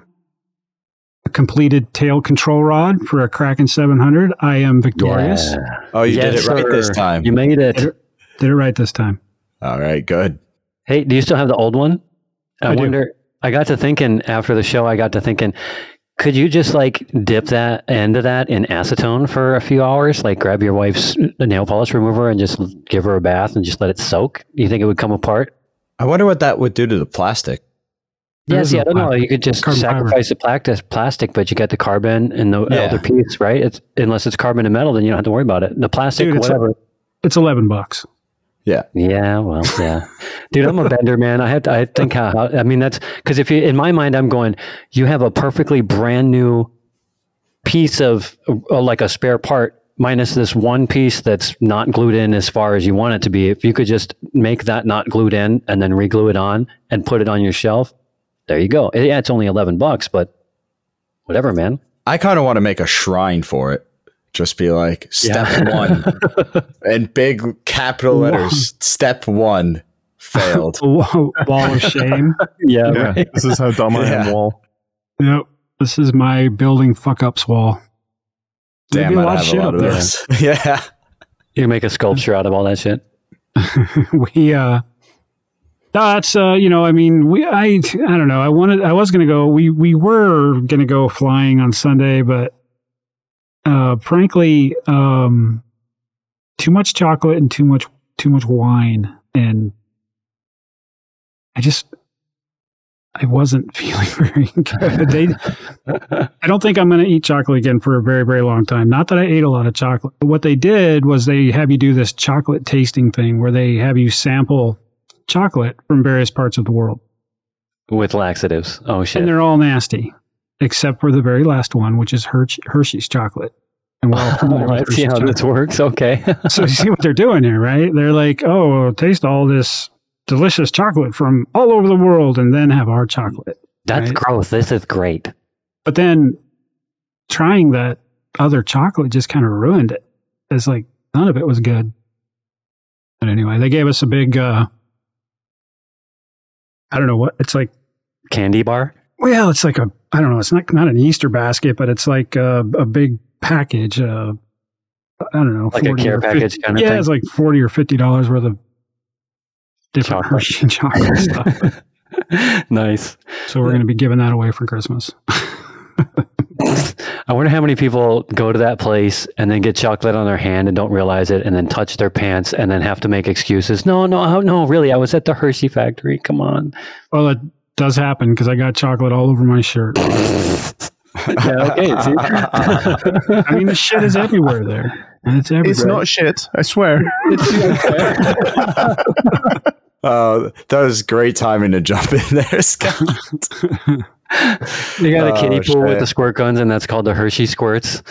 S1: a completed tail control rod for a Kraken 700. I am victorious.
S3: Yeah.
S2: Oh, you did
S3: Yes,
S2: it right this time.
S3: You made it.
S1: Did it right this time.
S2: All right, good.
S3: Hey, do you still have the old one? I,
S1: I do.
S3: wonder. I got to thinking after the show. I got to thinking, could you just like dip that end of that in acetone for a few hours? Like grab your wife's nail polish remover and just give her a bath and just let it soak. You think it would come apart?
S2: I wonder what that would do to the plastic.
S1: There
S3: Yeah, see, I don't know. You could just
S1: Carbon fiber.
S3: sacrifice the plastic, but you get the carbon and the
S2: Yeah.
S3: other piece, right? It's unless it's carbon and metal, then you don't have to worry about it. The plastic,
S1: Dude, it's a- It's 11 bucks.
S2: Yeah.
S3: Yeah, well, yeah, dude, I'm a bender, man. I have to. I think how. I mean, that's because if you, in my mind, I'm going. You have a perfectly brand new piece of uh, like a spare part, minus this one piece that's not glued in as far as you want it to be. If you could just make that not glued in and then reglue it on and put it on your shelf, there you go. Yeah, it's only eleven bucks, but whatever, man.
S2: I kind of want to make a shrine for it. Just be like, step
S3: Yeah.
S2: one. in big capital letters, step one failed.
S1: A wa- wall of shame.
S3: Yeah,
S4: Yeah,
S3: right.
S4: this is how dumb I am. Wall.
S1: yep. This is my building fuck ups wall.
S2: Damn,
S1: Maybe a
S2: I'd
S1: lot of
S2: have
S1: shit
S2: a lot
S1: up
S2: of
S1: there.
S2: yeah.
S3: You can make a sculpture out of all that shit.
S1: we uh no, that's uh you know i mean we i i don't know i wanted i was gonna go we we were gonna go flying on sunday but uh frankly um too much chocolate and too much too much wine and i just I wasn't feeling very good. They, I don't think I'm going to eat chocolate again for a very, very long time. Not that I ate a lot of chocolate. But what they did was they have you do this chocolate tasting thing where they have you sample chocolate from various parts of the world.
S3: With laxatives. Oh shit!
S1: And they're all nasty, except for the very last one, which is Hersh- Hershey's chocolate. And we're all familiar with
S3: see how
S1: chocolate.
S3: this works. Okay.
S1: so you see what they're doing here, right? They're like, oh, taste all this delicious chocolate from all over the world and then have our chocolate.
S3: That's
S1: Right.
S3: gross. This is great.
S1: But then trying that other chocolate just kind of ruined it. It's like none of it was good. But anyway, they gave us a big, uh, I don't know what, it's like,
S3: Candy bar.
S1: well, it's like a, I don't know, it's not, not an Easter basket, but it's like a, a big package. Uh, I don't know.
S3: Like a
S1: 40
S3: care
S1: or 50
S3: package kind of
S1: yeah,
S3: thing?
S1: it's like 40 or $50 worth of different
S3: Chocolate.
S1: Hershey chocolate stuff.
S3: nice.
S1: So we're going to be giving that away for Christmas.
S3: I wonder how many people go to that place and then get chocolate on their hand and don't realize it and then touch their pants and then have to make excuses. No, no, oh, no, really. I was at the Hershey factory. Come on.
S1: well, does happen because I got chocolate all over my shirt.
S3: Yeah, okay. see?
S1: I mean, the shit is everywhere there. And it's everywhere.
S4: It's not shit. I swear.
S2: Oh, that was great timing to jump in there, Scott.
S3: You got a
S2: Oh,
S3: kiddie pool with the squirt guns, and that's called the Hershey squirts.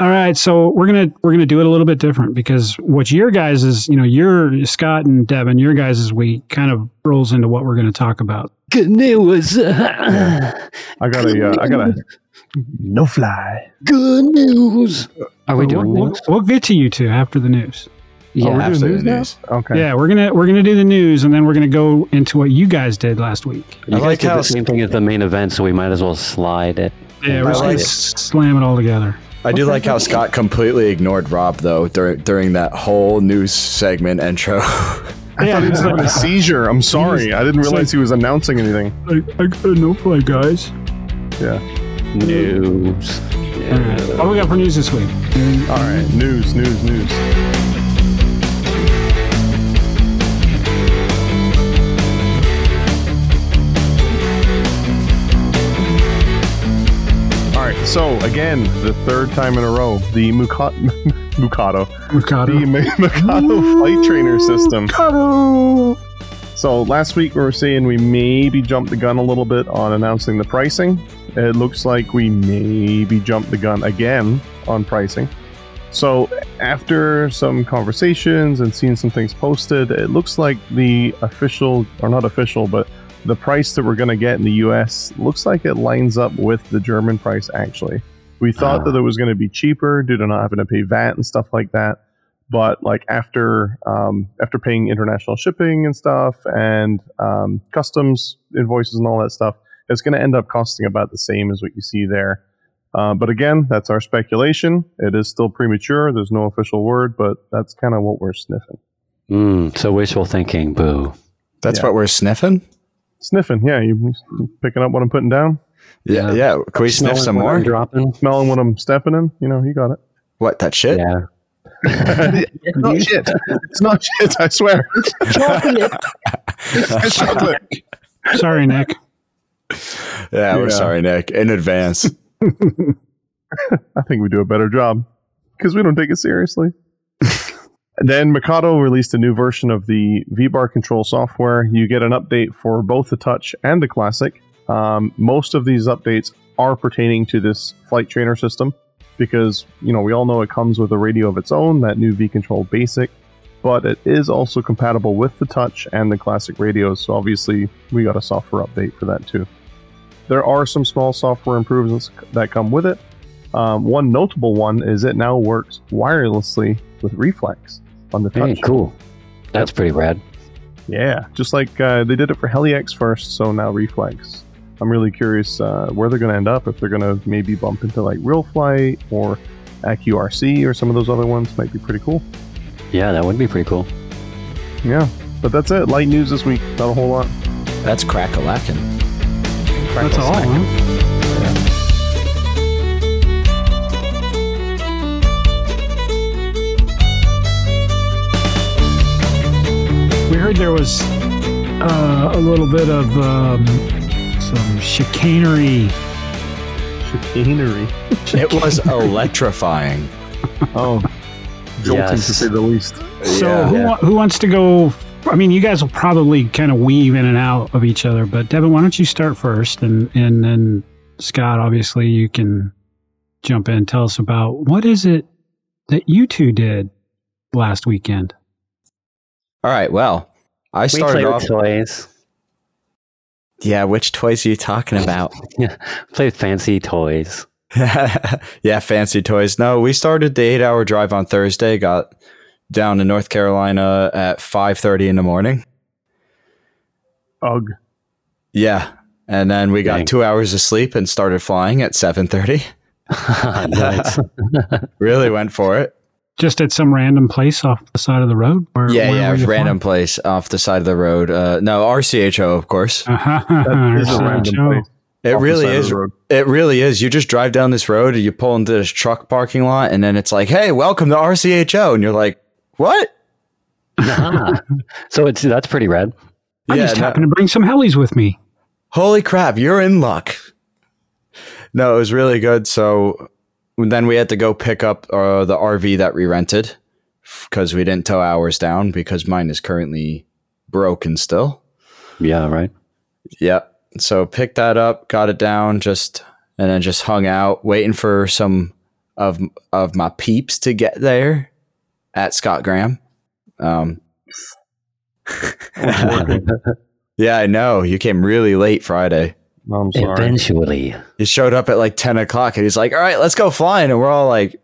S1: All right, so we're gonna we're gonna do it a little bit different because what your guys is you know your Scott and Devin your guys is we kind of rolls into what we're gonna talk about.
S3: Good news.
S4: I got a. Uh, I got a. No fly.
S3: Good news. Are we doing
S1: we'll,
S3: news?
S1: we'll get to you two after the news.
S3: Yeah.
S4: Oh, we're doing
S2: After the
S4: news now? Okay.
S1: Yeah, we're gonna we're gonna do the news and then we're gonna go into what you guys did last week.
S3: You
S2: I
S3: guys
S2: like
S3: did
S2: how
S3: the same thing as the main event, so we might as well slide it.
S1: Yeah, we're
S2: I
S1: just gonna
S2: like-
S1: s- slam it all together.
S2: I do like how Scott completely ignored Rob though during during that whole news segment intro.
S4: I
S1: Yeah,
S4: thought he was having a seizure. I'm sorry. I didn't
S1: it's
S4: realize he was announcing anything.
S1: I, I got a no fly, guys.
S4: Yeah.
S3: News.
S1: All right, what we got for news this week?
S4: All right. News. News. News. So again, the third time in a row, the Muka- Mukado,
S1: Mercado.
S4: the Mi- Mikado flight trainer system.
S1: Mercado.
S4: So last week we were saying we maybe jumped the gun a little bit on announcing the pricing. It looks like we maybe jumped the gun again on pricing. So after some conversations and seeing some things posted, it looks like the official or not official, but the price that we're going to get in the US looks like it lines up with the German price actually. We thought
S3: Ah.
S4: that it was going to be cheaper due to not having to pay VAT and stuff like that but like after um, after paying international shipping and stuff and um, customs invoices and all that stuff it's going to end up costing about the same as what you see there uh, but again that's our speculation it is still premature there's no official word but that's kind of what we're sniffing
S3: Mm, so wishful thinking. Boo.
S2: That's
S4: Yeah.
S2: what we're sniffing.
S4: Sniffing yeah you you picking up what i'm putting down
S2: Yeah,
S3: Yeah.
S2: yeah. Can we sniff
S3: Smelling
S2: some
S3: what I'm
S2: more?
S3: Dropping.
S4: smelling what i'm stepping in you know you got it
S2: What that shit?
S3: Yeah.
S4: it's not shit it's not shit i swear it's chocolate
S1: Sorry, Nick.
S2: Yeah, we're
S4: Yeah.
S2: sorry, Nick, in advance.
S4: I think we do a better job because we don't take it seriously. Then Mikado released a new version of the VBAR control software. You get an update for both the Touch and the Classic. Um, most of these updates are pertaining to this flight trainer system because you know we all know it comes with a radio of its own, that new V Control Basic, but it is also compatible with the Touch and the Classic radios. So obviously we got a software update for that too. There are some small software improvements that come with it. Um, one notable one is it now works wirelessly with Reflex on the
S3: Hey, cool. That's pretty rad.
S4: Yeah, just like uh, they did it for HeliX first, so now Reflex. I'm really curious uh, where they're going to end up. If they're going to maybe bump into like Real Flight or AccuRC or some of those other ones, might be pretty cool.
S3: Yeah, that would be pretty cool.
S4: Yeah, but that's it. Light news this week. Not a whole lot.
S2: That's crack-a-lackin'.
S1: That's all, heard there was uh, a little bit of um, some chicanery.
S4: Chicanery.
S2: It was electrifying.
S4: Oh, jolting
S3: Yes.
S4: to say the least.
S1: So
S2: Yeah.
S1: who, wa- who wants to go? I mean, you guys will probably kind of weave in and out of each other, but Devin, why don't you start first, and and then Scott, obviously, you can jump in and tell us about what is it that you two did last weekend.
S2: All right. Well, I
S3: We
S2: started off.
S3: toys.
S2: Yeah, which toys are you talking about?
S3: Play with fancy toys.
S2: yeah, fancy toys. No, we started the eight-hour drive on Thursday. Got down to North Carolina at five thirty in the morning.
S4: Ugh.
S2: Yeah, and then we got
S3: Dang.
S2: two hours of sleep and started flying at seven thirty.
S3: nice.
S2: Really went for it.
S1: Just at some random place off the side of the road. Where,
S2: Yeah,
S1: where
S2: yeah,
S1: were
S2: it was random place off the side of the road. Uh, no, RCHO, of course.
S1: Uh-huh.
S4: That is a random place.
S2: It really is. It really is. You just drive down this road and you pull into this truck parking lot, and then it's like, "Hey, welcome to RCHO," and you're like, "What?"
S3: So it's that's pretty rad.
S1: I
S2: Yeah,
S1: just
S2: no-
S1: happened to bring some helis with me.
S2: Holy crap, you're in luck. No, it was really good. So then we had to go pick up uh, the RV that we rented because we didn't tow ours down because mine is currently broken still.
S3: Yeah, right.
S2: Yep. So picked that up, got it down, just and then just hung out, waiting for some of of my peeps to get there at Scott Graham. Um, yeah, I know. You came really late Friday.
S4: No, I'm sorry.
S3: Eventually.
S2: He showed up at like ten o'clock, and he's like, "All right, let's go flying," and we're all like,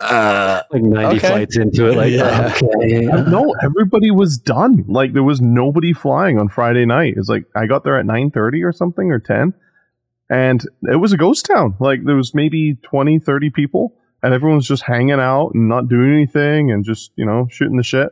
S2: "Uh,
S3: Like 90
S2: Okay.
S3: flights into it. Like,
S2: Yeah.
S3: okay.
S4: no, everybody was done. Like there was nobody flying on Friday night. It's like I got there at nine thirty or something or ten, and it was a ghost town. Like there was maybe 20, 30 people, and everyone's just hanging out and not doing anything and just you know shooting the shit.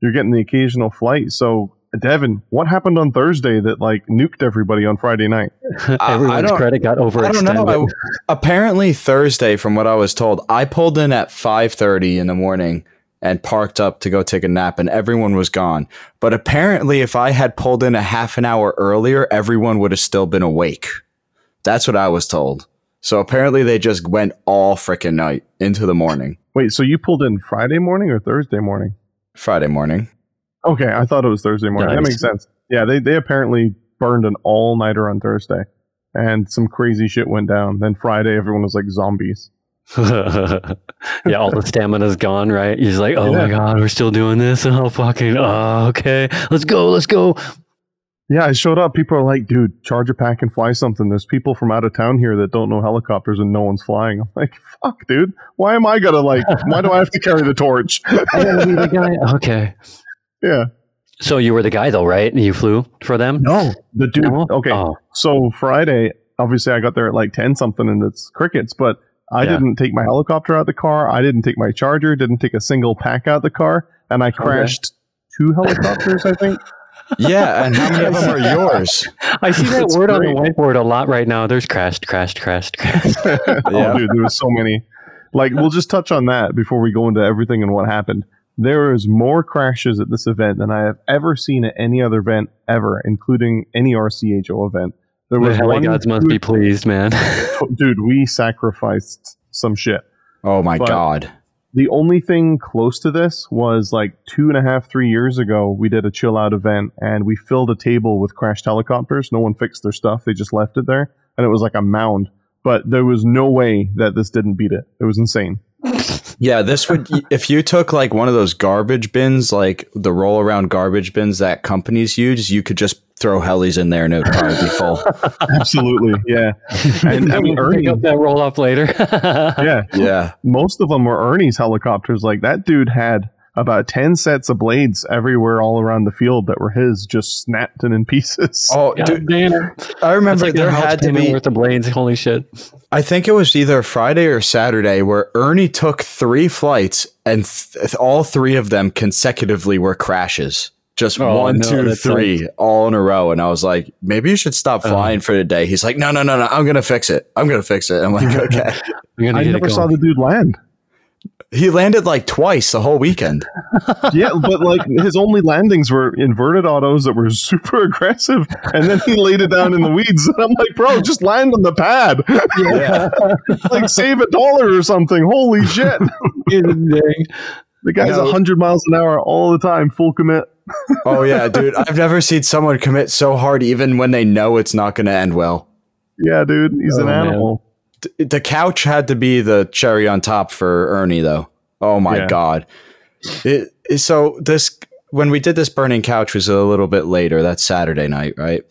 S4: You're getting the occasional flight. So Devin, what happened on Thursday that like nuked everybody on Friday night?
S3: Everyone's
S2: don't-
S3: credit got
S2: I don't know."
S3: overextended.
S2: I- apparently, Thursday, from what I was told, I pulled in at five thirty in the morning and parked up to go take a nap, and everyone was gone. But apparently, if I had pulled in a half an hour earlier, everyone would have still been awake. That's what I was told. So apparently, they just went all freaking night into the morning,
S4: Wait, so you pulled in Friday morning or Thursday morning?
S2: Friday morning.
S4: Okay, I thought it was Thursday morning. That makes sense. Yeah, they they apparently burned an all nighter on Thursday, and some crazy shit went down. Then Friday, everyone was like zombies.
S3: yeah, all the stamina's gone, right? He's like, oh my god, we're still doing this. Oh fucking, oh okay, let's go, let's go.
S4: Yeah, I showed up. People are like, "Dude, charge a pack and fly something." There's people from out of town here that don't know helicopters, and no one's flying. I'm like, "Fuck, dude, why am I gonna like? why do I have to carry the torch?"
S3: I gotta be the guy. Okay,
S4: yeah,
S3: so you were the guy though, right? You flew for them.
S4: no, the dude.
S3: No?
S4: Okay,
S3: Oh,
S4: So Friday, obviously, I got there at like ten something, and it's crickets. But I
S3: Yeah.
S4: didn't take my helicopter out of the car. I didn't take my charger. Didn't take a single pack out of the car, and I crashed two helicopters. I think.
S2: Yeah, and how many of them are yours?
S3: I see that
S4: It's
S3: word on the whiteboard a lot right now. There's crashed, crashed, crashed, crashed.
S2: Oh, yeah.
S4: oh, dude, there was so many. Like, we'll just touch on that before we go into everything and what happened. There is more crashes at this event than I have ever seen at any other event ever, including any RCHO event. There
S3: the
S4: was
S3: heli
S4: one
S3: gods must be pleased, man.
S4: Oh, dude. We sacrificed some shit.
S2: Oh my
S4: But-
S2: god.
S4: The only thing close to this was like two and a half, three years ago. We did a chill out event and we filled a table with crashed helicopters. No one fixed their stuff; they just left it there, and it was like a mound. But there was no way that this didn't beat it. It was insane.
S2: Yeah, this would if you took like one of those garbage bins, like the roll around garbage bins that companies use, you could just throw helis in there and it would probably be full.
S4: Absolutely, yeah. And I mean,
S3: Pick
S4: Ernie,
S3: up that roll up later.
S4: yeah,
S2: Yeah.
S4: most of them were Ernie's helicopters. Like that dude had about ten sets of blades everywhere, all around the field that were his, just snapped and in pieces.
S2: Oh,
S3: God
S2: dude,
S3: damn.
S2: I remember
S3: like
S2: there had to be.
S3: worth of blades. Holy shit!
S2: I think it was either Friday or Saturday where Ernie took three flights and th- all three of them consecutively were crashes. Just
S3: Oh,
S2: one,
S3: no,
S2: two,
S3: that
S2: three, all in a row. And I was like, maybe you should stop
S3: Uh.
S2: flying for the day. He's like, no, no, no, no, I'm going to fix it. I'm going to fix it. I'm like, okay.
S3: You're
S4: I never saw the dude land.
S2: He landed like twice the whole weekend.
S4: yeah, but like his only landings were inverted autos that were super aggressive, and then he laid it down in the weeds. And I'm like, bro, just land on the pad.
S2: Yeah.
S4: like save a dollar or something. Holy shit! the guy's
S2: No.
S4: hundred miles an hour all the time, full commit.
S2: Oh yeah, dude. I've never seen someone commit so hard even when they know it's not going to end well.
S4: Yeah, dude, he's oh, an
S3: Oh, man.
S4: animal.
S2: Th- The couch had to be the cherry on top for Ernie though. Oh my
S4: Yeah.
S2: god. It, so this when we did this burning couch was a little bit later. That's Saturday night, right?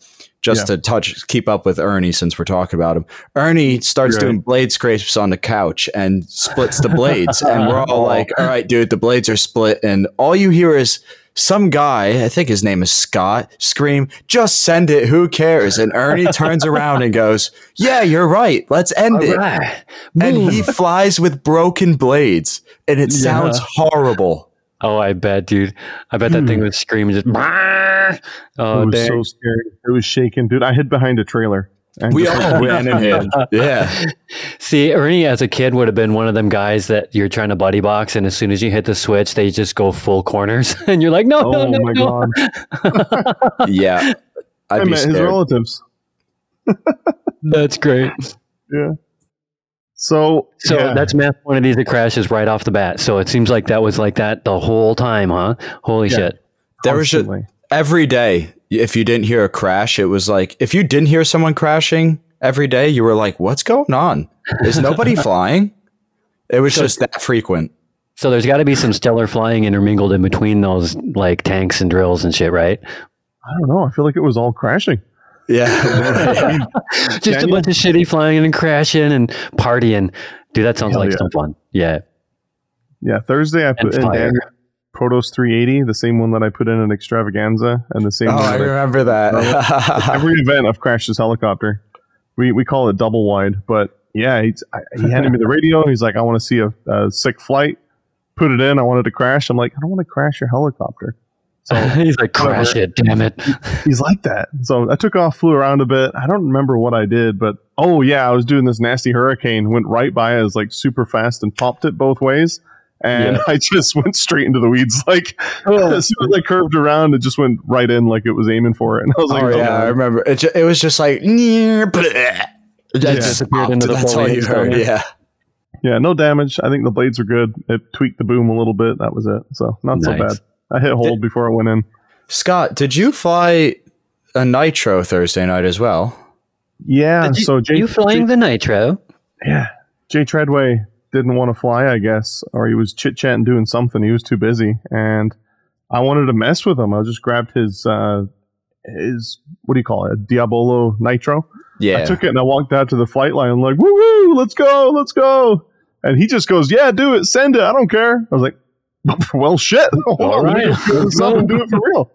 S2: Just
S4: Yeah.
S2: to touch keep up with Ernie since we're talking about him. Ernie starts
S4: Right.
S2: doing blade scrapes on the couch and splits the blades and we're all like, "All right, dude, the blades are split." And all you hear is some guy, I think his name is Scott, scream, just send it, who cares? And Ernie turns around and goes, Yeah, you're right, let's end it.
S3: Right.
S2: And he flies with broken blades, and it sounds horrible.
S3: Oh, I bet, dude. I bet that thing hmm. was screaming just. Oh,
S4: it was
S3: dang.
S4: so scary. It was shaking, dude. I hid behind a trailer. And
S2: We all
S4: like,
S2: ran and hid. Yeah.
S3: See, Ernie as a kid would have been one of them guys that you're trying to buddy box, and as soon as you hit the switch, they just go full corners, and you're like, no, no,
S4: Oh
S3: no,
S4: my
S3: no.
S4: god!
S2: Yeah. I'd
S4: I
S2: be
S4: met his
S2: scared.
S4: relatives.
S3: That's great.
S4: Yeah. So,
S3: So
S4: yeah.
S3: that's math quantities that crashes right off the bat. So it seems like that was like that the whole time, huh? Holy
S4: Yeah.
S3: shit.
S2: There was just,
S4: constantly.
S2: Every day, if you didn't hear a crash, it was like, if you didn't hear someone crashing every day, you were like, What's going on? Is nobody flying? It was just that frequent.
S3: So there's got to be some stellar flying intermingled in between those like tanks and drills and shit, right?
S4: I don't know. I feel like it was all crashing.
S2: Yeah.
S3: Just a
S4: Daniel?
S3: bunch of shitty flying and crashing and partying. Dude, that sounds
S4: Hell
S3: like
S4: yeah.
S3: some fun. Yeah.
S4: Yeah, Thursday I
S3: And
S4: put in
S3: fire.
S4: Dan Protos 380, the same one that I put in an extravaganza, and the same
S2: oh,
S4: one
S2: I
S4: that I
S2: remember that.
S4: every event I've crashed his helicopter. We we call it double wide, but yeah, he's, I, he handed me the radio. He's like, I want to see a, a sick flight. Put it in. I wanted to crash. I'm like, I don't want to crash your helicopter. So
S3: He's like, crash it, damn it.
S4: he's like that. So I took off, flew around a bit. I don't remember what I did, but oh yeah, I was doing this nasty hurricane. Went right by us like super fast and popped it both ways. And I just went straight into the weeds. Like oh. as soon as I curved around, it just went right in like it was aiming for it. And I was like,
S2: oh, oh yeah, I remember. It, ju- it was just like, "Nyeh, bleh." It just
S3: disappeared into the
S2: That's all you heard.
S3: there.
S2: Yeah.
S4: Yeah, no damage. I think the blades are good. It tweaked the boom a little bit. That was it. So not so bad. I hit hold before it went in.
S2: Scott, did you fly a nitro Thursday night as well?
S4: Yeah.
S3: Did you,
S4: so Jay,
S3: you flying the nitro?
S4: yeah, Jay Treadway didn't want to fly, I guess, or he was chit chatting doing something. He was too busy, and I wanted to mess with him. I just grabbed his uh, his what do you call it, a Diabolo Nitro.
S2: Yeah.
S4: I took it and I walked out to the flight line. I'm like, woo woo, let's go, let's go. And he just goes, yeah, do it, send it. I don't care. I was like, well, shit.
S3: All
S4: on, let me
S3: right,
S4: go fill this up and do it for real.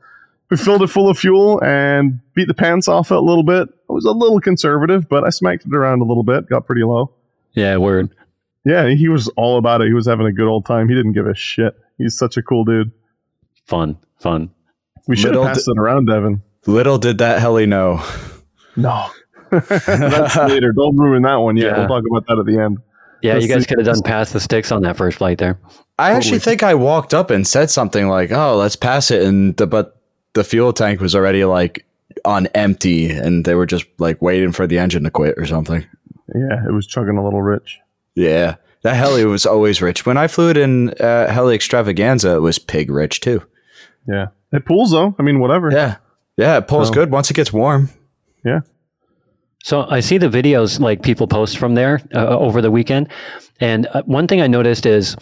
S4: We filled it full of fuel and beat the pants off it a little bit. I was a little conservative, but I smacked it around a little bit, got pretty low.
S3: Yeah, word.
S4: Yeah, he was all about it. He was having a good old time. He didn't give a shit. He's such a cool dude.
S3: Fun, fun.
S4: We should have
S2: Little
S4: passed it around, Devin.
S2: Little did that heli know.
S4: No. That's later. Don't ruin that one yet.
S3: Yeah.
S4: We'll talk about that at the end.
S3: Yeah,
S4: Let's
S3: you guys could have done pass the sticks on that first flight there.
S2: I actually
S4: Totally.
S2: think I walked up and said something like, "Oh, let's pass it," and the, but the fuel tank was already like on empty, and they were just like waiting for the engine to quit or something.
S4: Yeah, it was chugging a little rich.
S2: Yeah, that heli was always rich. When I flew it in uh, heli extravaganza, it was pig rich too.
S4: Yeah. It pulls though. I mean, whatever.
S2: Yeah, yeah, it pulls
S4: Oh.
S2: good once it gets warm.
S4: Yeah.
S3: So I see the videos like people post from there uh, over the weekend, and uh, one thing I noticed is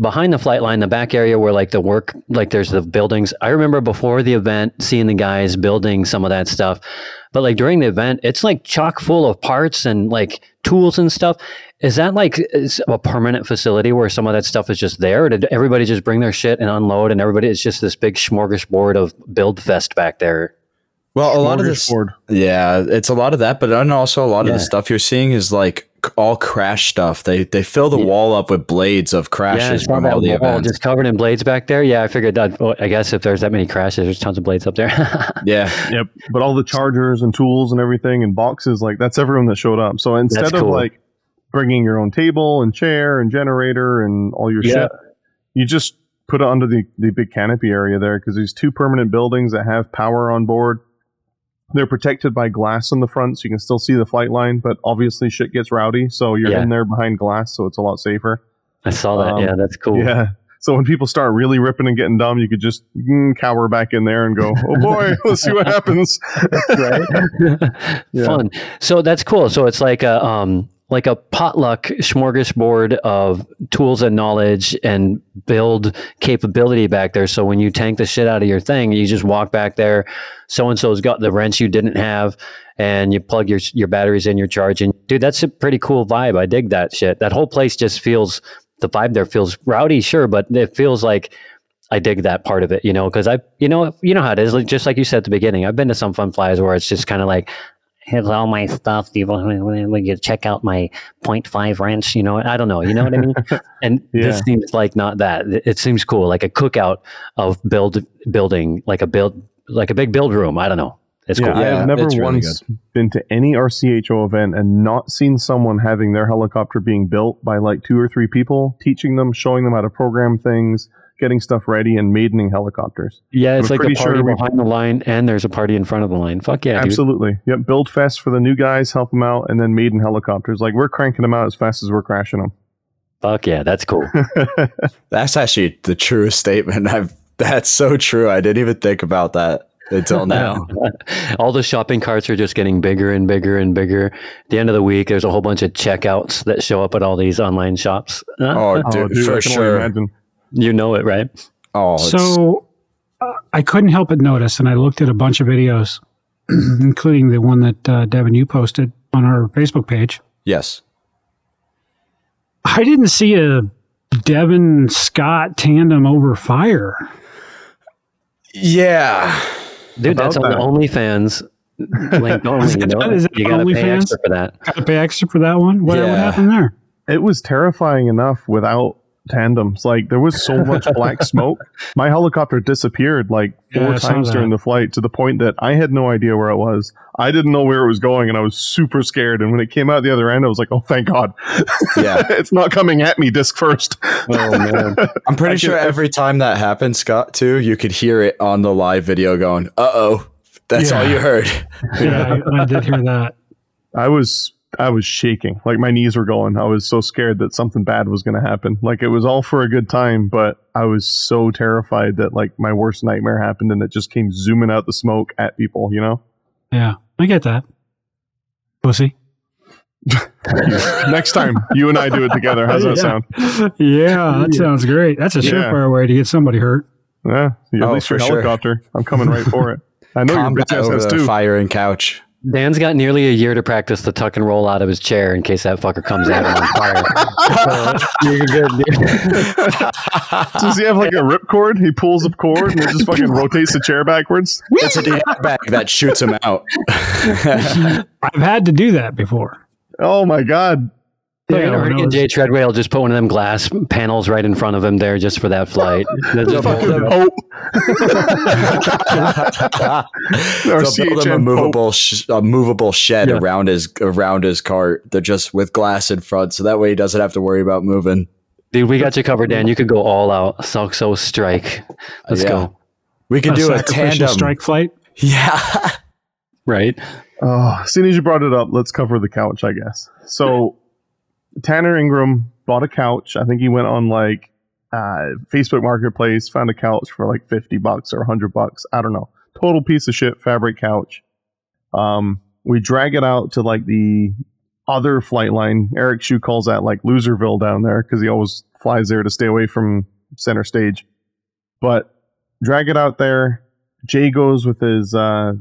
S3: behind the flight line, the back area where like the work, like there's the buildings. I remember before the event seeing the guys building some of that stuff, but like during the event, it's like chock full of parts and like tools and stuff. Is that like is a permanent facility where some of that stuff is just there? Or did everybody just bring their shit and unload, and everybody it's just this big smorgasbord of build fest back there?
S2: Well, a lot of this,
S4: Smorgasbord.
S2: yeah, it's a lot of that, but then also a lot of the stuff you're seeing is like c- all crash stuff. They they fill the
S3: Yeah.
S2: wall up with blades of crashes
S3: saw
S2: from all the
S3: wall
S2: events.
S3: just covered in blades back there. Yeah, I figured that. Well, I guess if there's that many crashes, there's tons of blades up there.
S2: yeah,
S4: Yep. But all the chargers and tools and everything and boxes, like that's everyone that showed up. So instead
S3: That's
S4: of like bringing your own table and chair and generator and all your
S3: Yeah.
S4: shit. You just put it under the, the big canopy area there because these two permanent buildings that have power on board. They're protected by glass on the front, so you can still see the flight line, but obviously shit gets rowdy, so you're
S3: Yeah.
S4: in there behind glass, so it's a lot safer.
S3: I saw that.
S4: Um,
S3: yeah, that's cool.
S4: Yeah. So when people start really ripping and getting dumb, you could just mm, cower back in there and go, "Oh boy, let's see what happens."
S3: right?
S4: Yeah.
S3: Fun. So that's cool. So it's like a um like a potluck smorgasbord of tools and knowledge and build capability back there. So when you tank the shit out of your thing, you just walk back there. So and so's got the wrench you didn't have, and you plug your your batteries in, you're charging. Dude, that's a pretty cool vibe. I dig that shit. That whole place just feels the vibe there feels rowdy, sure, but it feels like I dig that part of it, you know, because I, you know, you know how it is. Like, just like you said at the beginning, I've been to some fun flies where it's just kind of like, here's all my stuff. Do you want to check out my 0.5 wrench? You know, I don't know. You know what I mean? And this seems like not that. It- It seems cool, like a cookout of build building, like a build, like a big build room. I don't know. It's
S4: Yeah,
S3: cool.
S4: I've never
S2: it's really
S4: once been to any RCHO event and not seen someone having their helicopter being built by like two or three people, teaching them, showing them how to program things, getting stuff ready, and maidening helicopters.
S3: Yeah, it's
S4: I'm
S3: like a
S4: pretty
S3: party
S4: sure
S3: behind the line, and there's a party in front of the line. Fuck yeah, dude.
S4: Absolutely. Yep. Build fest for the new guys, help them out, and then maiden helicopters. Like we're cranking them out as fast as we're crashing them.
S3: Fuck yeah, that's cool.
S2: That's actually the truest statement. I've that's so true. I didn't even think about that until now.
S3: All the shopping carts are just getting bigger and bigger and bigger. At the end of the week, there's a whole bunch of checkouts that show up at all these online shops.
S2: Oh,
S4: Oh,
S2: dude,
S4: dude,
S2: for
S4: I can only
S2: sure.
S4: imagine.
S3: You know it, right?
S2: Oh,
S1: So uh, I couldn't help but notice, and I looked at a bunch of videos, including the one that uh, Devin you posted on our Facebook page.
S2: yes.
S1: I didn't see a Devin Scott tandem over fire.
S2: Yeah.
S3: Dude, that's on
S4: About
S3: the OnlyFans link only.
S1: Is
S3: You know,
S1: is
S3: you gotta pay extra for that.
S1: Got to pay extra for that one. What, what happened there?
S4: It was terrifying enough without tandems. Like there was so much black smoke. My helicopter disappeared like four
S1: I saw
S4: times during the flight to the point that I had no idea where it was. I didn't know where it was going and I was super scared. And when it came out the other end, I was like, oh, thank God.
S2: Yeah.
S4: it's not coming at me disc first.
S3: Oh man,
S2: I'm pretty
S4: I
S2: sure
S4: can-
S2: every time that happened, Scott, too, you could hear it on the live video going, uh oh. That's all you heard.
S1: Yeah, I, I did hear that.
S4: I was I was shaking. Like my knees were going. I was so scared that something bad was going to happen. Like it was all for a good time, but I was so terrified that like my worst nightmare happened and it just came zooming out the smoke at people, you know?
S1: Yeah, I get that. Pussy.
S4: Next time you and I do it together, how's that
S1: Yeah.
S4: sound?
S1: Yeah, that sounds great. That's a
S4: Yeah.
S1: surefire way to get somebody hurt.
S4: Yeah, at
S2: Oh,
S4: least for
S2: for sure.
S4: helicopter. I'm coming right for it. I know your
S2: Combat
S4: bitch ass
S2: over
S4: has
S2: the
S4: too.
S2: fire and couch.
S3: Dan's got nearly a year to practice the tuck and roll out of his chair in case that fucker comes at him on fire. So, you're good, dude.
S4: Does he have like a ripcord? He pulls a cord and it just fucking rotates the chair backwards.
S2: It's a bag that shoots him out.
S1: I've had to do that before.
S4: Oh my god.
S3: Fucking
S1: when I
S3: Ernie and
S1: was-
S3: Jay Treadwell just put one of them glass panels right in front of him there just for that flight. That's
S2: They'll
S3: just-
S2: build him-
S4: Hope.
S2: They'll build him a movable, sh- a movable shed
S3: Yeah.
S2: around his around his cart. They're just with glass in front, so that way he doesn't have to worry about moving.
S3: Dude, we got you covered, Dan. You could go all out. Soxos strike. Let's
S2: Yeah.
S3: go.
S2: We could do a
S1: sacrificial
S2: tandem.
S1: strike flight.
S2: Yeah.
S3: Right?
S4: Oh, as soon as you brought it up, let's cover the couch, I guess. So, Tanner Ingram bought a couch. I think he went on like uh, Facebook Marketplace, found a couch for like 50 bucks or 100 bucks. I don't know. Total piece of shit fabric couch. Um, we drag it out to like the other flight line. Eric Shu calls that like Loserville down there because he always flies there to stay away from center stage. But drag it out there. Jay goes with his uh,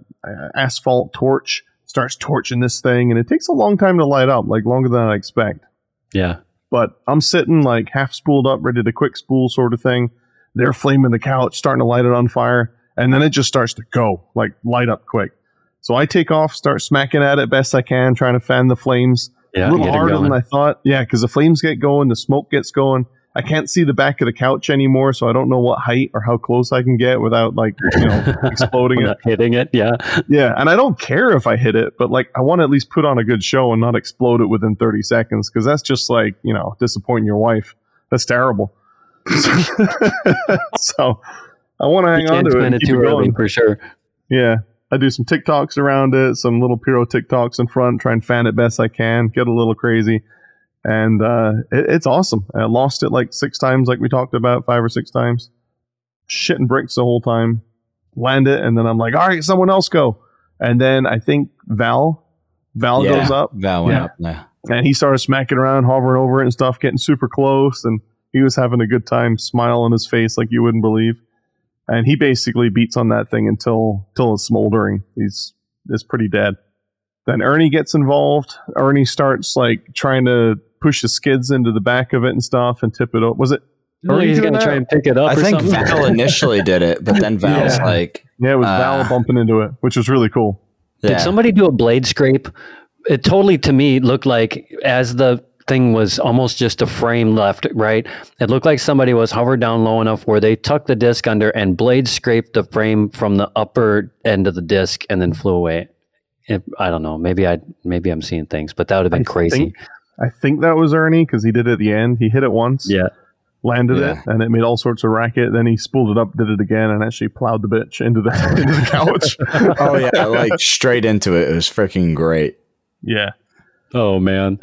S4: asphalt torch, starts torching this thing, and it takes a long time to light up, like longer than I expect.
S3: Yeah.
S4: But I'm sitting like half spooled up, ready to quick spool sort of thing. They're flaming the couch, starting to light it on fire, and then it just starts to go, like light up quick. So I take off, start smacking at it best I can, trying to fan the flames
S3: Yeah.
S4: a little harder than I thought. Yeah, because the flames get going, the smoke gets going, I can't see the back of the couch anymore, so I don't know what height or how close I can get without like you know exploding it.
S3: Hitting it. Yeah.
S4: Yeah, and I don't care if I hit it, but like I want to at least put on a good show and not explode it within 30 seconds because that's just like, you know, disappointing your wife. That's terrible. so I want to hang
S3: You
S4: on to it.
S3: it too early for sure.
S4: Yeah. I do some tic-tocs around it, some little pyro tic-tocs in front, try and fan it best I can, get a little crazy. And uh, it, it's awesome. I lost it like six times, like we talked about, five or six times. Shitting bricks the whole time. Land it, and then I'm like, all right, someone else go. And then I think Val, Val
S2: Yeah,
S4: goes up,
S2: Val went
S4: Yeah.
S2: up. Yeah.
S4: and he started smacking around, hovering over it and stuff, getting super close. And he was having a good time, smile on his face like you wouldn't believe. And he basically beats on that thing until until it's smoldering. He's is pretty dead. Then Ernie gets involved. Ernie starts like trying to push the skids into the back of it and stuff and tip it up. Was it? Are
S3: he's gonna
S4: that?
S3: try and pick it up.
S2: I
S3: or
S2: think
S3: something.
S2: Val initially did it, but then Val's
S4: Yeah.
S2: like,
S4: Yeah, it was
S2: Uh,
S4: Val bumping into it, which was really cool.
S2: yeah.
S3: Did somebody do a blade scrape? It totally to me looked like as the thing was almost just a frame left, right? It looked like somebody was hovered down low enough where they tucked the disc under and blade scraped the frame from the upper end of the disc and then flew away. It, I don't know. Maybe I maybe I'm seeing things, but that would have been
S4: I
S3: crazy.
S4: think- I think that was Ernie because he did it at the end. He hit it once.
S3: yeah.
S4: landed
S2: Yeah.
S4: it and it made all sorts of racket. Then he spooled it up, did it again, and actually plowed the bitch into the into the couch.
S2: oh yeah, like straight into it. It was freaking great.
S4: yeah,
S3: Oh man.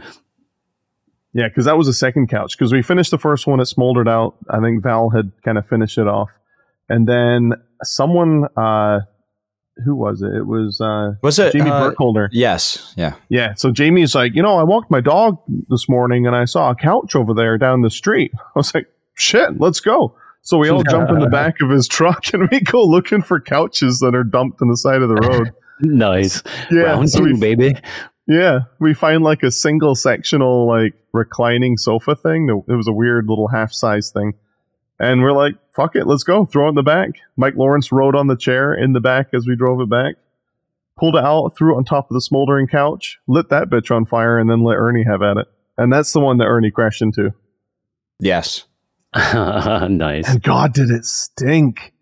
S4: yeah, because that was the second couch. Because we finished the first one, it smoldered out. I think Val had kind of finished it off, and then someone, uh, who was it? It was uh,
S2: Was it
S4: Jamie
S2: uh,
S4: Burkholder.
S2: Yes. Yeah.
S4: Yeah, so Jamie's like, you know, I walked my dog this morning and I saw a couch over there down the street. I was like, shit, let's go. So we all jump in the back of his truck and we go looking for couches that are dumped on the side of the road.
S3: Nice.
S4: Yeah,
S3: Round
S4: so
S3: two,
S4: we,
S3: baby.
S4: yeah, we find like a single sectional like reclining sofa thing. It was a weird little half size thing, and we're like, "Fuck it, let's go." Throw it in the back. Mike Lawrence rode on the chair in the back as we drove it back. Pulled it out, threw it on top of the smoldering couch, lit that bitch on fire, and then let Ernie have at it. And that's the one that Ernie crashed into.
S2: Yes.
S3: nice.
S4: And God, did it stink!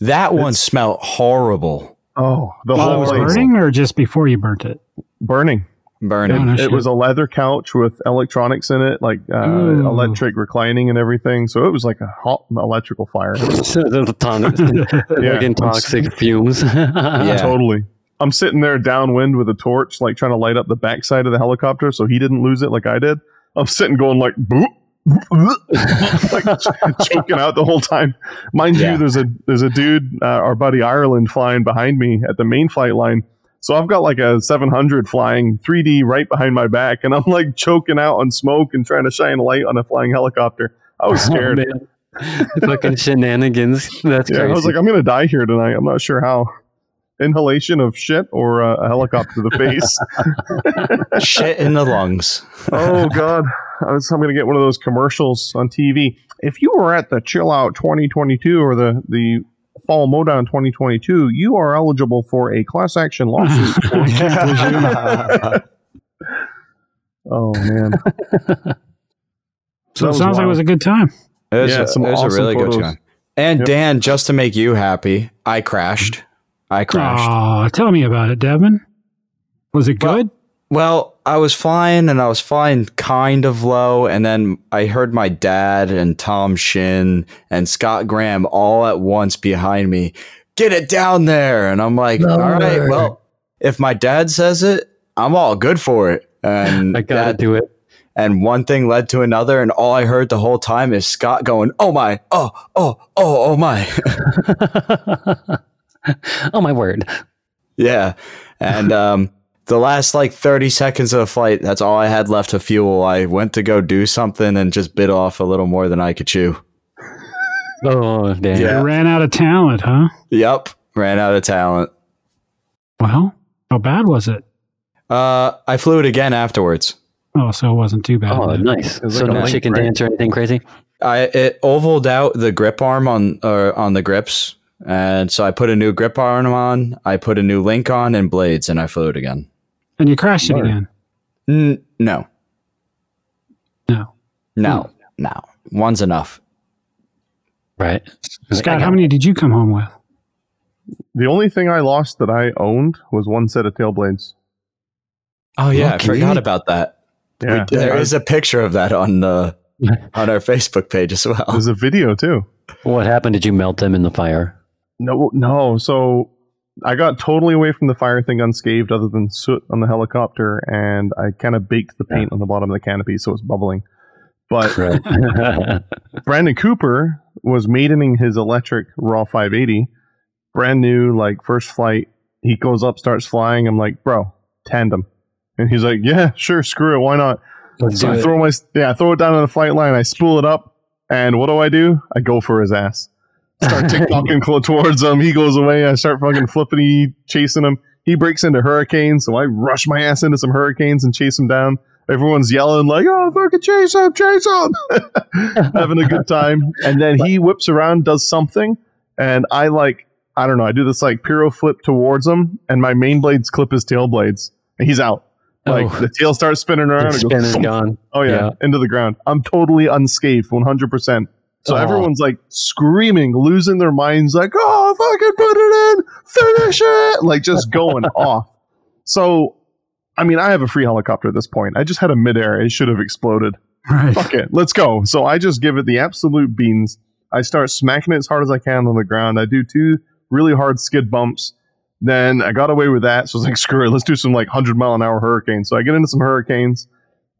S2: That one
S4: It's-
S2: smelled horrible.
S4: Oh, the
S1: While it
S4: whole
S1: was burning, or just before you burnt it?
S4: burning.
S2: Burning.
S1: No
S4: it was a leather couch with electronics in it, like uh, electric reclining and everything. So it was like a hot electrical fire.
S3: the ton,
S4: Yeah.
S3: fucking toxic fumes.
S2: Yeah.
S4: Totally. I'm sitting there downwind with a torch, like trying to light up the backside of the helicopter so he didn't lose it like I did. I'm sitting going like, boop, like ch- choking out the whole time. Mind
S2: Yeah.
S4: you, there's a there's a dude, uh, our buddy Ireland, flying behind me at the main flight line. So I've got like a 700 flying 3D right behind my back, and I'm like choking out on smoke and trying to shine a light on a flying helicopter. I was scared.
S3: Oh. Fucking shenanigans. That's
S4: yeah,
S3: crazy.
S4: I was like, I'm gonna die here tonight. I'm not sure how. Inhalation of shit or uh, a helicopter to the face.
S2: Shit in the lungs.
S4: oh god I was, i'm going to get one of those commercials on tv if you were at the chill out 2022 or the the fall mowdown 2022 you are eligible for a class action lawsuit oh man
S1: So it
S4: was
S1: sounds like it was a good time.
S2: It was,
S4: Yeah,
S2: a,
S4: some
S2: it was a
S4: awesome
S2: really good time. And
S4: Yep.
S2: Dan, just to make you happy, I crashed. I crashed.
S1: Oh, tell me about it, Devin. Was it
S2: Well-
S1: good?
S2: Well, I was flying and I was flying kind of low, and then I heard my dad and Tom Shin and Scott Graham all at once behind me. Get it down there, and I'm like, all right, well, if my dad says it, I'm all good for it. And
S3: I gotta
S2: that-
S3: do it.
S2: and one thing led to another, and all I heard the whole time is Scott going, "Oh my, oh, oh, oh, oh my."
S3: oh my word.
S2: Yeah. And um, the last like 30 seconds of the flight, that's all I had left of fuel. I went to go do something and just bit off a little more than I could chew.
S3: Oh damn.
S2: Yeah.
S1: You ran out of talent, huh?
S2: Yep. Ran out of talent.
S1: Well, how bad was it?
S2: Uh, I flew it again afterwards.
S1: Oh, so it wasn't too bad.
S3: Oh,
S1: then.
S3: nice. So
S4: like a
S3: no chicken dance or anything crazy?
S2: I it ovaled out the grip arm on uh, on the grips, and so I put a new grip arm on. I put a new link on and blades, and I flew it again.
S1: And you crashed it again.
S2: N- no,
S1: No.
S2: no, hmm. no. one's enough.
S3: Right.
S1: Scott, how many did you come home with?
S4: The only thing I lost that I owned was one set of tail blades.
S2: Oh yeah,
S3: Okay.
S2: I forgot about that.
S4: Yeah,
S2: We- there is a picture of that on the on our Facebook page as well.
S4: There's a video too.
S3: What happened? Did you melt them in the fire?
S4: No, no. So I got totally away from the fire thing unscathed, other than soot on the helicopter, and I kind of baked the paint on the bottom of the canopy, so it's bubbling. But
S3: Right.
S4: Brandon Cooper was maidening his electric Raw 580, brand new, like first flight. He goes up, starts flying. I'm like, bro, tandem, and he's like, yeah, sure, screw it, why not?
S3: Let's
S4: So
S3: do
S4: I
S3: it.
S4: throw my yeah, I throw it down on the flight line. I spool it up, and what do I do? I go for his ass. Start tic-tocing towards him. He goes away. I start fucking flipping, chasing him. He breaks into hurricanes, so I rush my ass into some hurricanes and chase him down. Everyone's yelling like, "Oh, fucking chase him, chase him!" Having a good time. And then he whips around, does something, and I like, I don't know. I do this like piro flip towards him, and my main blades clip his tail blades, and he's out. Like
S3: Oh.
S4: the tail starts spinning around. It goes
S3: is gone.
S4: Oh yeah,
S3: Yeah.
S4: into the ground. I'm totally unscathed, 100. percent So
S3: Oh.
S4: everyone's like screaming, losing their minds, like, "Oh, fucking put it in, finish it!" Like just going off. So, I mean, I have a free helicopter at this point. I just had a midair; it should have exploded.
S1: Right.
S4: Fuck it, let's go. So I just give it the absolute beans. I start smacking it as hard as I can on the ground. I do two really hard skid bumps. Then I got away with that. So I was like, screw it, let's do some like 100 mile an hour hurricanes. So I get into some hurricanes.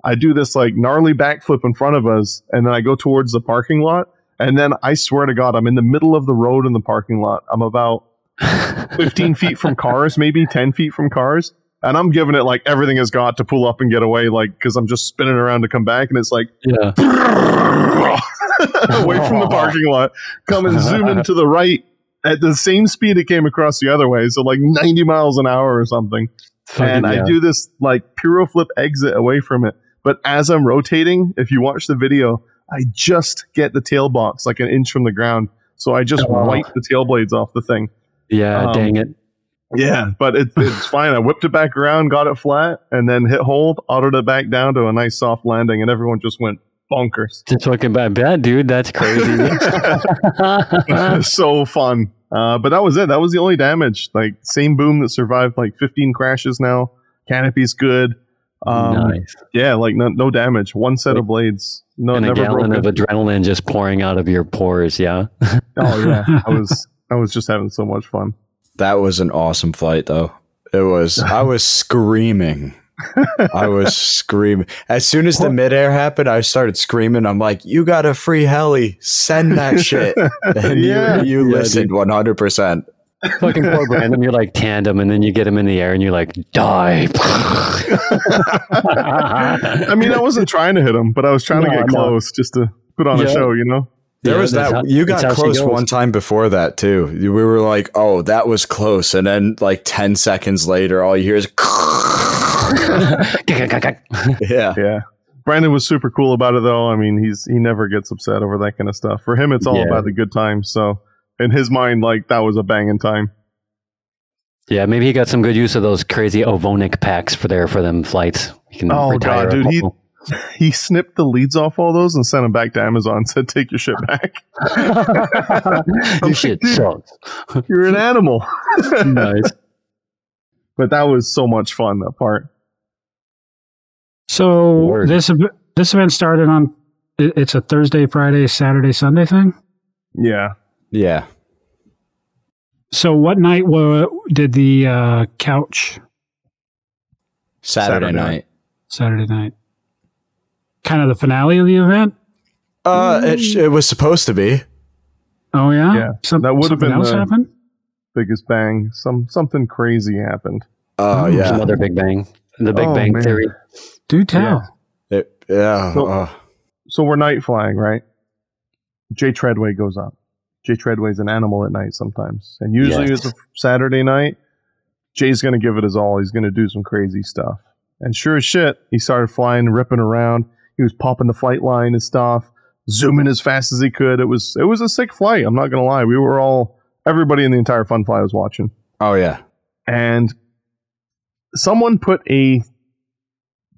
S4: I do this like gnarly backflip in front of us, and then I go towards the parking lot. And then I swear to God, I'm in the middle of the road in the parking lot. I'm about 15 feet from cars, maybe 10 feet from cars. And I'm giving it like everything has got to pull up and get away, like, because I'm just spinning around to come back. And it's like,
S3: Yeah.
S4: away from the parking lot, coming zooming to the right at the same speed it came across the other way. So, like 90 miles an hour or something and I do this like piro flip exit away from it. But as I'm rotating, if you watch the video, I just get the tail box like an inch from the ground. So I just
S3: Oh.
S4: wipe the tail blades off the thing.
S3: Yeah,
S4: um,
S3: dang it.
S4: Yeah, but it, it's fine. I whipped it back around, got it flat, and then hit hold, autoed it back down to a nice soft landing, and everyone just went bonkers.
S3: Just fucking bad, bad dude. That's crazy.
S4: so fun. Uh, but that was it. That was the only damage. Like same boom that survived like 15 crashes now. Canopy's good. Um,
S3: nice.
S4: Yeah, like no, no damage. One set of blades. No,
S3: and a
S4: never
S3: gallon
S4: broken.
S3: of adrenaline just pouring out of your pores. Yeah.
S4: oh yeah, I was I was just having so much fun.
S2: That was an awesome flight, though. It was. I was screaming. I was screaming. As soon as the midair happened, I started screaming. I'm like, "You got a free heli? Send that shit!" And
S4: Yeah.
S2: you, you
S3: Yeah,
S2: listened 100. percent
S3: Fucking poor Brandon. You're like tandem, and then you get him in the air, and you're like, die.
S4: I mean, I wasn't trying to hit him, but I was trying to get
S3: no.
S4: close just to put on a show. You know?
S2: There
S3: Yeah,
S2: was that.
S3: how-
S2: you got close one time before that too. We were like, "Oh, that was close," and then like 10 seconds later, all you hear is, "Yeah."
S4: Yeah. Brandon was super cool about it, though. I mean, he's he never gets upset over that kind of stuff. For him, it's all
S3: Yeah.
S4: about the good times. So in his mind, like that was a banging time.
S3: yeah, maybe he got some good use of those crazy Ovonic packs for there for them flights. You can
S4: Oh, God, dude, he- He snipped the leads off all those and sent them back to Amazon. Said, "Take your shit back.
S3: Your shit sucks.
S4: You're an animal."
S3: nice.
S4: but that was so much fun. That part.
S1: So
S3: Word.
S1: this this event started on. It's a Thursday, Friday, Saturday, Sunday thing.
S4: Yeah.
S2: Yeah.
S1: So what night wa- did the uh, couch
S2: Saturday,
S4: Saturday.
S2: night.
S1: Saturday night? Kind of the finale of the event.
S2: Uh, it, sh- it was supposed to be.
S1: Oh yeah,
S4: Yeah,
S1: Some,
S4: that would've been
S1: else
S4: the-
S1: happened.
S4: Biggest bang. Some something crazy happened.
S2: Oh
S1: Oh,
S2: yeah.
S3: Another Big Bang. The Big
S4: Oh,
S3: Bang
S4: man.
S3: Theory.
S1: Do tell.
S2: It, yeah.
S4: So-
S2: uh,
S4: So we're night flying, right? Jay Treadway goes up. Jay Treadway's an animal at night sometimes, and usually
S3: Yes.
S4: it's a Saturday night. Jay's gonna give it his all. He's gonna do some crazy stuff. And sure as shit, he started flying, ripping around. He was popping the flight line and stuff, zooming as fast as he could. It was it was a sick flight. I'm not gonna lie. We were all everybody in the entire fun fly was watching.
S2: oh yeah.
S4: and someone put a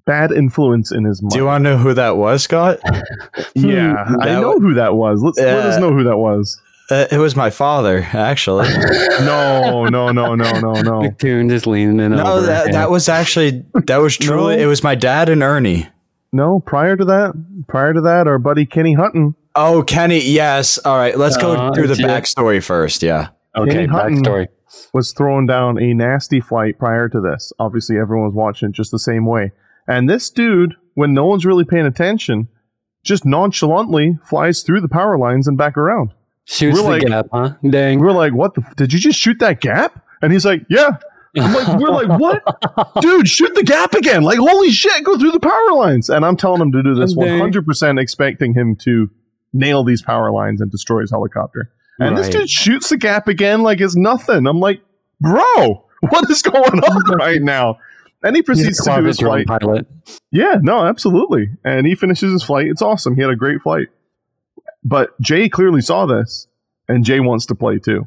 S4: bad influence in his mind.
S2: Do you want to know who that was, Scott?
S4: yeah, hmm,
S2: I
S4: know who that was. Let's let us know who that was.
S2: Uh, it was my father, actually.
S4: No, no, no, no, no, no.
S3: Coon just leaning in
S2: no,
S3: over.
S2: that, that was actually that was truly
S4: No.
S2: it was my dad and Ernie.
S4: No, prior to that, prior to that, our buddy Kenny Hutton.
S2: Oh, Kenny, yes. All right, let's go
S3: Uh,
S2: through the
S3: yeah.
S2: backstory first. Yeah.
S3: okay.
S4: Kenny Hutton-
S3: Backstory.
S4: was throwing down a nasty flight prior to this. Obviously, everyone was watching it just the same way. And this dude, when no one's really paying attention, just nonchalantly flies through the power lines and back around.
S3: Shoots
S4: We're
S3: the
S4: like-
S3: gap, huh? Dang.
S4: We're like, "What the? F- did you just shoot that gap?" And he's like, "Yeah." I'm like, "We're like, what, dude? Shoot the gap again! Like, holy shit, go through the power lines!" And I'm telling him to do this
S3: Dang.
S4: 100, percent expecting him to nail these power lines and destroy his helicopter. And this dude shoots the gap again like it's nothing. I'm like, bro, what is going on right now? And he proceeds to do his flight.
S3: pilot.
S4: Yeah, no, absolutely. And he finishes his flight. It's awesome. He had a great flight. But Jay clearly saw this, and Jay wants to play too.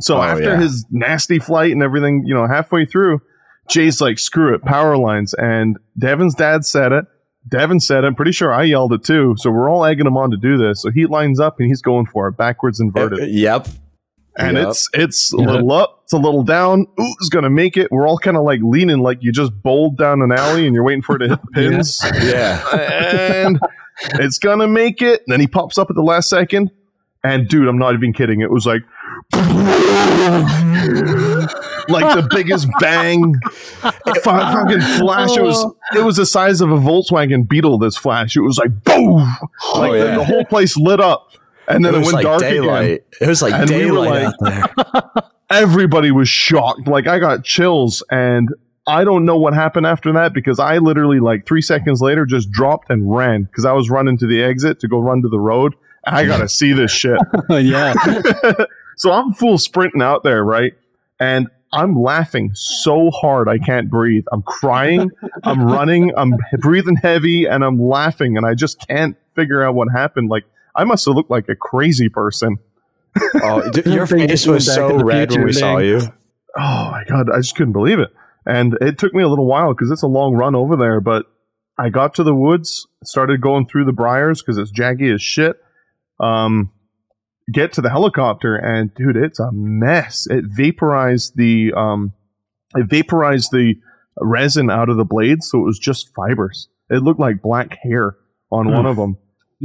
S4: So
S2: Oh,
S4: after
S2: yeah.
S4: his nasty flight and everything, you know, halfway through, Jay's like, screw it, power lines. And Devin's dad said it. Devin said it. I'm pretty sure I yelled it too. So we're all egging him on to do this. So he lines up and he's going for it, backwards inverted uh, uh,
S2: Yep.
S4: and
S2: Yep.
S4: it's it's a
S3: Yep.
S4: little up, it's a little down. Ooh, it's gonna make it. We're all kind of like leaning, like you just bowled down an alley and you're waiting for it to hit the pins,
S2: Yeah.
S4: and it's gonna make it. And then he pops up at the last second, and dude, I'm not even kidding. It was like. like the biggest bang, fucking flash. It was oh. it was the size of a Volkswagen Beetle. This flash, it was like boom, oh, like
S2: Oh,
S4: the,
S2: yeah.
S4: the whole place lit up, and then it,
S2: it
S4: went
S2: like
S4: dark again.
S2: It was like
S4: And we were like-
S2: out there.
S4: everybody was shocked. Like I got chills and I don't know what happened after that because I literally like three seconds later just dropped and ran because I was running to the exit to go run to the road. I gotta see this shit.
S3: yeah.
S4: so I'm full sprinting out there, right? And I'm laughing so hard I can't breathe. I'm crying, I'm running, I'm breathing heavy, and I'm laughing, and I just can't figure out what happened. Like I must have looked like a crazy person.
S2: Oh, your face was so red when
S3: future,
S2: we saw you.
S4: oh my god i just couldn't believe it and it took me a little while because it's a long run over there but i got to the woods started going through the briars because it's jaggy as shit um get to the helicopter and dude it's a mess it vaporized the um it vaporized the resin out of the blades so it was just fibers it looked like black hair on one of them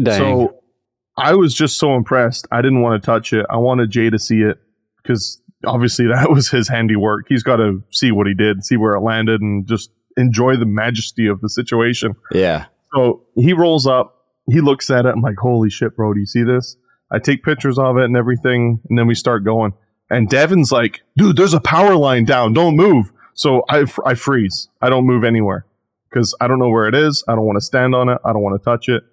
S3: Dang.
S4: so I was just so impressed. I didn't want to touch it. I wanted Jay to see it because obviously that was his handiwork. He's got to see what he did, see where it landed, and just enjoy the majesty of the situation.
S2: Yeah.
S4: So he rolls up, he looks at it. I'm like, holy shit, bro, do you see this? I take pictures of it and everything, and then we start going. And Devin's like, dude, there's a power line down. Don't move. So I, I freeze. I don't move anywhere because I don't know where it is. I don't want to stand on it. I don't want to touch it.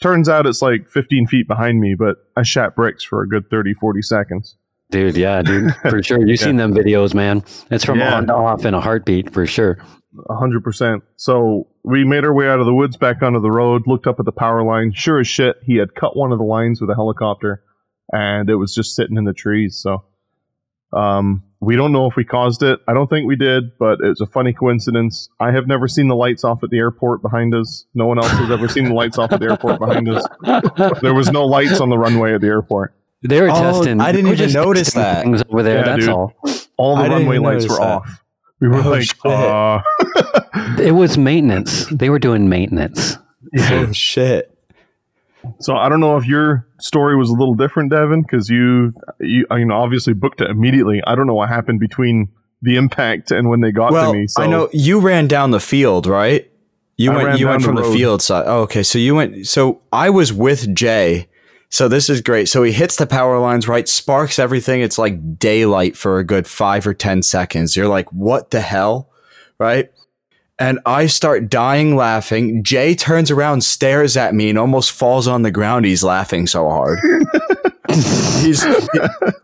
S4: Turns out it's like 15 feet behind me, but I shat bricks for a good 30, 40 seconds.
S3: Dude, yeah, dude, for sure. You've seen them videos, man. It's from
S4: Yeah.
S3: on to off in a heartbeat, for sure.
S4: Hundred percent. So we made our way out of the woods back onto the road, looked up at the power line. Sure as shit, he had cut one of the lines with a helicopter and it was just sitting in the trees. So um we don't know if we caused it. I don't think we did, but it's a funny coincidence. I have never seen the lights off at the airport behind us. No one else has ever seen the lights off at the airport behind us. There was no lights on the runway at the airport.
S3: They were
S2: Oh,
S3: testing.
S2: I didn't
S3: they
S2: even notice that.
S3: Things over there.
S4: Yeah,
S3: that's
S4: dude.
S3: all.
S4: All the
S2: I
S4: runway lights were
S2: that.
S4: off. We were
S2: Oh,
S4: like,
S2: shit.
S4: uh,
S3: It was maintenance. They were doing maintenance.
S2: Oh shit.
S4: So I don't know if your story was a little different, Devin, because you, you, I mean, obviously booked it immediately. I don't know what happened between the impact and when they got
S2: Well,
S4: to me. So
S2: I know you ran down the field, right? You
S4: I
S2: went. You went
S4: down
S2: from
S4: the
S2: the, field side. Oh, okay. So you went. So I was with Jay. So this is great. So he hits the power lines, right? Sparks everything. It's like daylight for a good five or ten seconds. You're like, what the hell, right? And I start dying laughing. Jay turns around, stares at me, and almost falls on the ground. He's laughing so hard. he's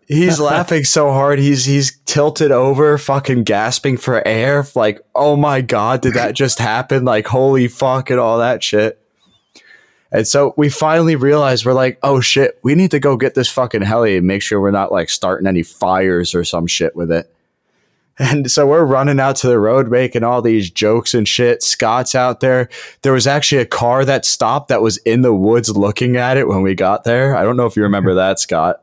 S2: he's laughing so hard. He's he's tilted over, fucking gasping for air. Like, oh my god, did that just happen? Like, holy fuck, and all that shit. And so we finally realized we're like, oh shit, we need to go get this fucking heli and make sure we're not like starting any fires or some shit with it. And so we're running out to the road making all these jokes and shit. Scott's out there. There was actually a car that stopped that was in the woods looking at it when we got there. I don't know if you remember that, Scott.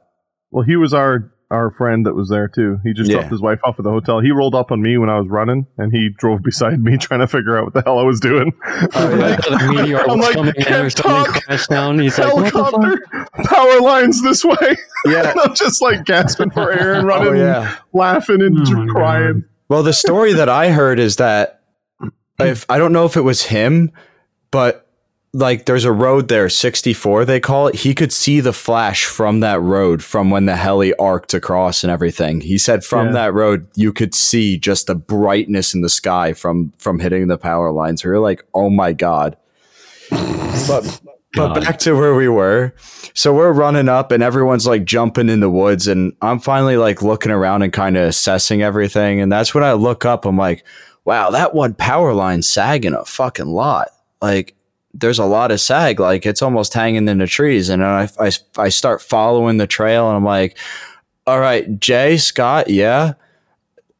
S4: Well, he was our our friend that was there too. He just
S2: Yeah.
S4: dropped his wife off at the hotel. He rolled up on me when I was running, and he drove beside me trying to figure out what the hell I was doing.
S2: Oh, yeah.
S3: the meteor
S4: I'm
S3: was
S4: like,
S3: coming in or
S4: "Can't
S3: something
S4: talk.
S3: crashed down. He's like, what the?
S4: Helicopter, power lines this way.
S2: Yeah.
S4: and I'm just like gasping for air and oh, running,
S2: Oh,
S4: and
S2: yeah.
S4: laughing and
S1: Oh,
S4: just
S1: my
S4: crying.
S2: Well, the story that I heard is that if I don't know if it was him, but like there's a road there, 64 they call it. He could see the flash from that road from when the heli arced across and everything. He said from
S4: Yeah.
S2: that road you could see just the brightness in the sky from from hitting the power lines. We were like, "Oh my god." but but back to where we were. So we're running up and everyone's like jumping in the woods and I'm finally like looking around and kind of assessing everything and that's when I look up I'm like, "Wow, that one power line sagging a fucking lot." Like there's a lot of sag like it's almost hanging in the trees and I, I, I start following the trail and I'm like, "All right, Jay, Scott, yeah.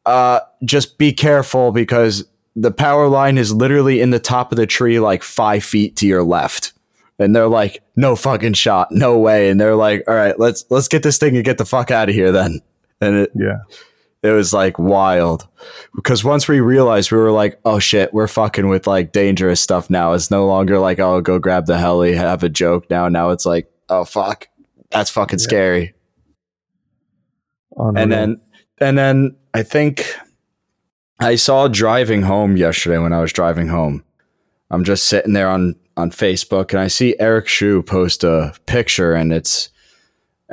S2: Uh just be careful because the power line is literally in the top of the tree like 5 feet to your left." and they're like, "No fucking shot, no way." And they're like, "All right, let's let's get this thing and get the fuck out of here then." And it
S4: Yeah.
S2: It was like wild because once we realized we were like, "Oh shit, we're fucking with like dangerous stuff now." It's no longer like, "Oh, go grab the heli, have a joke." Now, now it's like, "Oh fuck, that's fucking scary."
S4: Unreal.
S2: And then and then I think I saw driving home yesterday when I was driving home. I'm just sitting there on on Facebook and I see Eric Shu post a picture and it's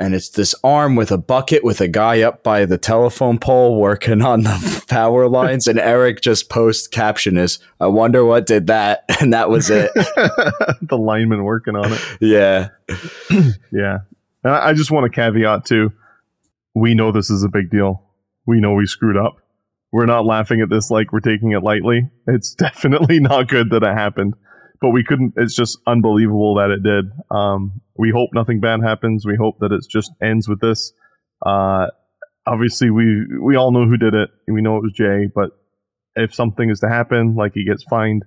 S2: and it's this arm with a bucket with a guy up by the telephone pole working on the power lines and Eric just post caption is I wonder what did that and that was it.
S4: the lineman working on it.
S2: yeah.
S4: Yeah. And I I just want to caveat too. We know this is a big deal. We know we screwed up. We're not laughing at this like we're taking it lightly. It's definitely not good that it happened. But we couldn't it's just unbelievable that it did. Um we hope nothing bad happens. We hope that it just ends with this. Uh obviously we we all know who did it. We know it was Jay, but if something is to happen, like he gets fined,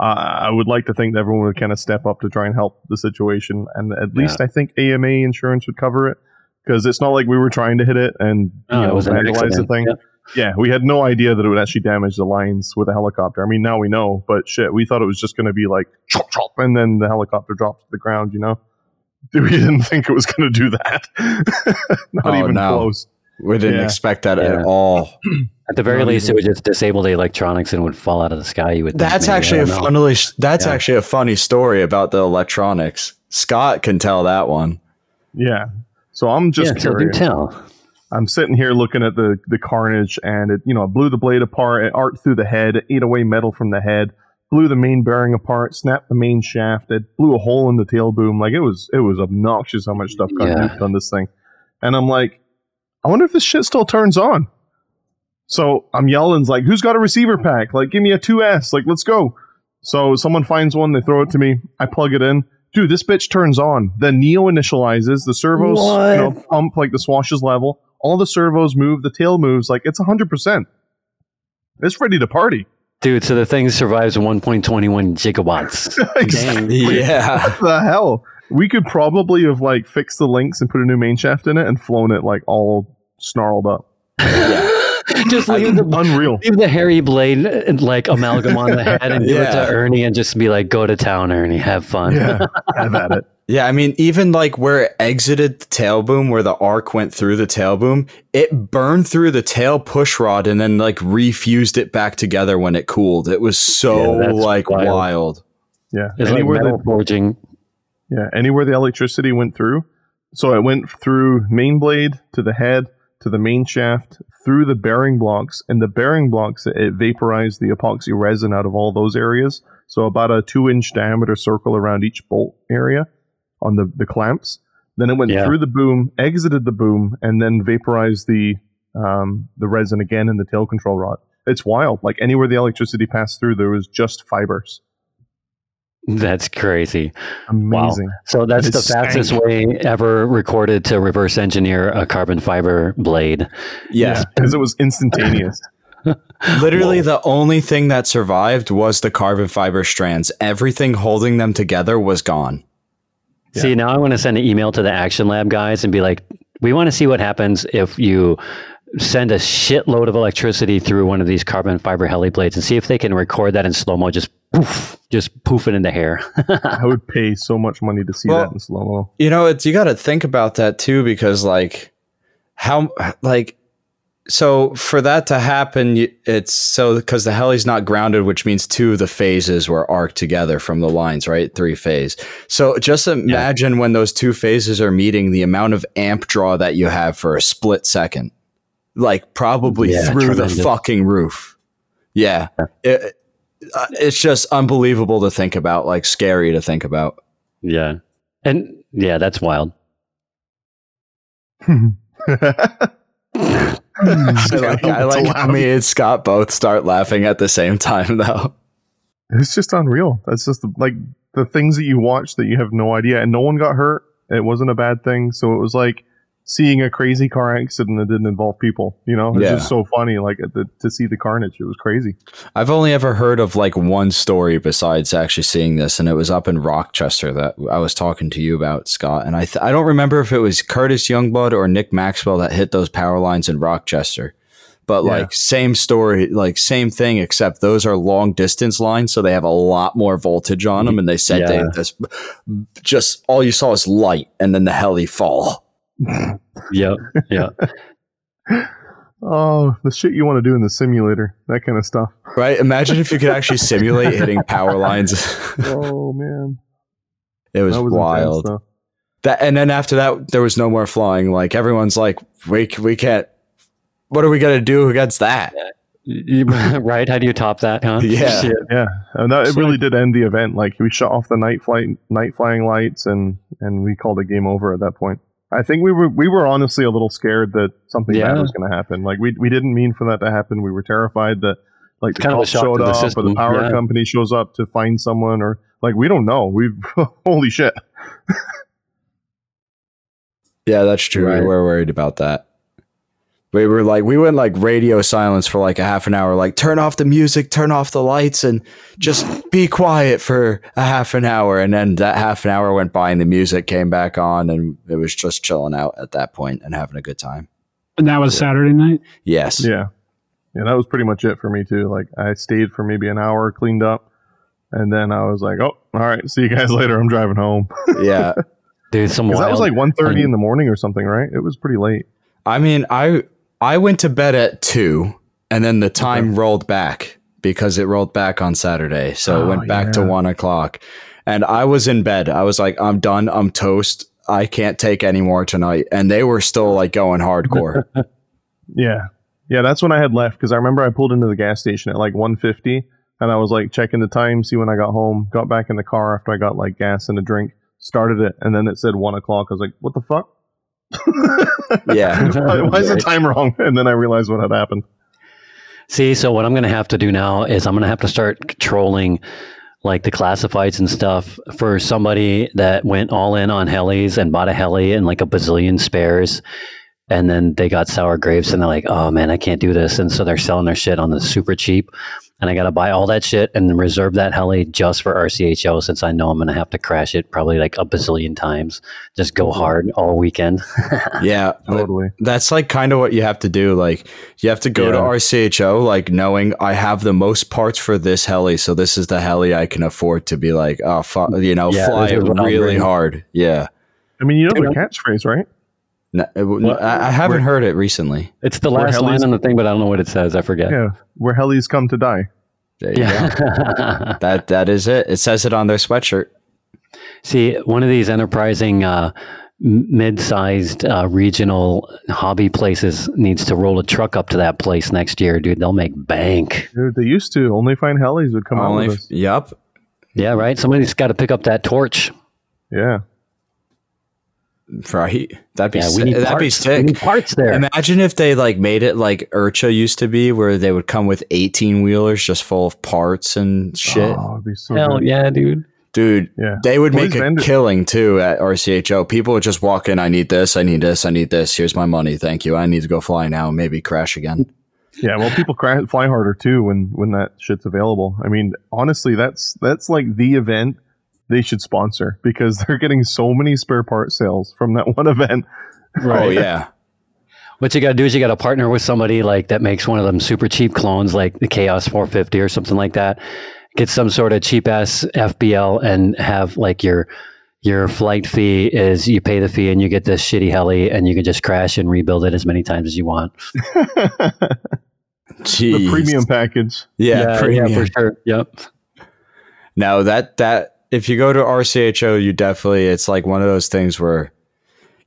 S4: uh, I would like to think that everyone would kind of step up to try and help the situation, and at least I think AMA insurance would cover it because it's not like we were trying to hit it and
S3: No,
S4: you
S3: it
S4: know
S3: was
S4: vandalize the thing.
S3: Yep.
S4: Yeah, we had no idea that it would actually damage the lines with a helicopter. I mean, now we know, but shit, we thought it was just going to be like chop chop, and then the helicopter drops to the ground. You know, we didn't think it was going to do that. not
S2: Oh,
S4: even
S2: no.
S4: close.
S2: We didn't
S4: Yeah.
S2: expect that
S3: Yeah.
S2: at all.
S3: At the very
S4: Not
S3: least,
S4: even-
S3: it would just disable the electronics and it would fall out of the sky. You would.
S2: That's
S3: maybe.
S2: Actually a
S3: don't
S2: funny. That's
S3: Yeah.
S2: actually a funny story about the electronics. Scott can tell that one.
S4: Yeah. So I'm just
S3: yeah, so do
S4: curious.
S3: tell.
S4: I'm sitting here looking at the the carnage, and it you know blew the blade apart, it arced through the head, it ate away metal from the head, blew the main bearing apart, snapped the main shaft, it blew a hole in the tail boom. Like it was it was obnoxious how much stuff got
S3: Yeah.
S4: on this thing. And I'm like, I wonder if this shit still turns on. So I'm yelling like, who's got a receiver pack? Like, give me a 2S. Like, let's go. So someone finds one, they throw it to me, I plug it in. Dude, this bitch turns on. The Neo initializes, the servos you know, pump like the swashes level. All the servos move, the tail moves, like it's hundred percent. It's ready to party.
S3: Dude, so the thing survives 1.21 gigawatts.
S4: exactly.
S2: Yeah.
S4: What the hell? We could probably have like fixed the links and put a new main shaft in it and flown it like all snarled up.
S3: just leave the
S4: Unreal.
S3: leave the hairy blade uh, like amalgam on the head and give it to Ernie and just be like, "Go to town, Ernie. Have fun."
S4: Yeah, have at it.
S2: Yeah, I mean, even like where it exited the tail boom, where the arc went through the tail boom, it burned through the tail push rod and then like refused it back together when it cooled. It was so
S3: Yeah,
S2: like
S3: wild.
S2: wild.
S4: Yeah,
S3: It's like
S4: anywhere
S3: metal
S4: the,
S3: forging.
S4: yeah, anywhere the electricity went through. So it went through main blade to the head to the main shaft through the bearing blocks, and the bearing blocks it vaporized the epoxy resin out of all those areas. So about a two inch diameter circle around each bolt area on the the clamps. Then it went
S3: Yeah.
S4: through the boom, exited the boom, and then vaporized the um, the resin again in the tail control rod. It's wild. Like anywhere the electricity passed through, there was just fibers.
S3: That's crazy.
S4: Amazing.
S3: So that's
S4: It
S3: the fastest way ever recorded to reverse engineer a carbon fiber blade.
S2: Yeah.
S4: because it was instantaneous.
S2: Literally, the only thing that survived was the carbon fiber strands. Everything holding them together was gone.
S3: See, now I want to send an email to the Action Lab guys and be like, we want to see what happens if you send a shitload of electricity through one of these carbon fiber heli blades and see if they can record that in slow mo, just poof, just poofing it in the hair.
S4: I would pay so much money to see
S2: Well-
S4: that in slow mo.
S2: You know, it's, you got to think about that too, because like, how, like, so for that to happen, it's so because the heli's not grounded, which means two of the phases were arced together from the lines, right? Three phase. So just imagine when those two phases are meeting, the amount of amp draw that you have for a split second, like probably
S3: Yeah,
S2: through
S3: tremendous.
S2: the fucking roof. Yeah, It- uh, it's just unbelievable to think about, like scary to think about.
S3: yeah. And yeah, that's wild.
S2: I like, I like how me and Scott both start laughing at the same time, though.
S4: It's just unreal. That's just like the things that you watch that you have no idea, and no one got hurt. It wasn't a bad thing, so it was like seeing a crazy car accident that didn't involve people. You know, it's
S2: Yeah.
S4: just so funny. Like uh, the, to see the carnage, it was crazy.
S2: I've only ever heard of like one story besides actually seeing this, and it was up in Rochester that I was talking to you about, Scott. And I th- I don't remember if it was Curtis Youngblood or Nick Maxwell that hit those power lines in Rochester. But
S4: Yeah.
S2: like same story, like same thing, except those are long distance lines, so they have a lot more voltage on them. And they said they this, just all you saw is light, and then the heli fall.
S3: Yep. Yeah.
S4: Oh, the shit you want to do in the simulator, that kind of stuff.
S2: Right? Imagine if you could actually simulate hitting power lines.
S4: Oh man,
S2: it was,
S4: that was
S2: wild.
S4: Intense,
S2: That and then after that, there was no more flying. Like everyone's like, we we can't. What are we gonna do against that?
S3: Right? How do you top that, huh?
S2: Yeah.
S3: Shit.
S4: yeah, and that, it really did end the event. Like we shut off the night flight, night flying lights, and and we called it game over at that point. I think we were we were honestly a little scared that something bad was going to happen. Like we we didn't mean for that to happen. We were terrified that like the
S3: Kind of a
S4: cops
S3: shock
S4: showed
S3: to the
S4: up or the power
S3: yeah.
S4: company shows up to find someone or like we don't know. We holy shit.
S2: Yeah, that's true.
S3: Right.
S2: We were worried about that. We were like, we went like radio silence for like a half an hour. Like, turn off the music, turn off the lights, and just be quiet for a half an hour. And then that half an hour went by, and the music came back on, and it was just chilling out at that point and having a good time.
S1: And that was Saturday night.
S2: Yes.
S4: Yeah. Yeah, that was pretty much it for me too. Like I stayed for maybe an hour, cleaned up, and then I was like, "Oh, all right, see you guys later. I'm driving home."
S2: Yeah.
S3: Dude, some wild.
S4: that was like 1.30 in the morning or something, right? It was pretty late.
S2: I mean, I I went to bed at two, and then the time rolled back because it rolled back on Saturday, so it
S4: Oh,
S2: went back to one o'clock. And I was in bed. I was like, I'm done. I'm toast. I can't take any more tonight. And they were still like going hardcore.
S4: Yeah. Yeah, that's when I had left because I remember I pulled into the gas station at like 150 and I was like checking the time, see when I got home, got back in the car after I got like gas and a drink, started it, and then it said one o'clock. I was like, what the fuck?
S2: Yeah.
S4: why, is the time wrong? And then I realized what had happened.
S3: See, so what I'm going to have to do now is I'm going to have to start controlling like the classifieds and stuff for somebody that went all in on helis and bought a heli and like a bazillion spares. And then they got sour grapes and they're like, oh man, I can't do this. And so they're selling their shit on the super cheap. And I got to buy all that shit and reserve that heli just for RCHO since I know I'm going to have to crash it probably like a bazillion times. Just go hard all weekend.
S2: Yeah.
S4: Totally.
S2: That's like kind of what you have to do. Like you have to go to
S3: Yeah.
S2: RCHO, like knowing I have the most parts for this heli, so this is the heli I can afford to be like, oh, fu- you know,
S3: Yeah,
S2: fly it really hard. Yeah.
S4: I mean, you know the catchphrase, right?
S2: No, it w- I, I haven't heard it recently.
S3: it's the last line on the thing, but I don't know what it says. I forget.
S4: Yeah. Where helis come to die.
S2: There you go.
S3: Yeah.
S2: That that is it. It says it on their sweatshirt.
S3: See, one of these enterprising, uh, mid-sized uh, regional hobby places needs to roll a truck up to that place next year, dude. They'll make bank.
S4: Dude, they used to. Only find helis would come
S2: Only
S4: out with us.
S2: yep.
S3: Yeah, right. Somebody's got to pick up that torch.
S4: Yeah.
S2: Right. That'd be
S3: Yeah,
S2: sick. that'd
S3: parts.
S2: be
S3: We
S2: sick.
S3: parts there.
S2: Imagine if they like made it like IRCHA used to be, where they would come with eighteen wheelers just full of parts and shit.
S4: Oh, be so
S3: Hell
S4: good.
S3: yeah, dude.
S2: Dude,
S4: Yeah.
S2: they would
S4: Well,
S2: make
S4: these
S2: a
S4: vendors-
S2: killing too at RCHO. People would just walk in. I need this. I need this. I need this. Here's my money. Thank you. I need to go fly now. and Maybe crash again.
S4: Yeah, well, people cry, fly harder too when when that shit's available. I mean, honestly, that's that's like the event they should sponsor because they're getting so many spare part sales from that one event. Right.
S2: Oh yeah.
S3: What you got to do is you got to partner with somebody like that makes one of them super cheap clones, like the Chaos 450 or something like that. Get some sort of cheap ass FBL and have like your your flight fee is you pay the fee and you get this shitty heli and you can just crash and rebuild it as many times as you want.
S4: the premium package.
S2: Yeah, premium.
S3: yeah, for sure. Yep.
S2: Now that that if you go to RCHO, you definitely it's like one of those things where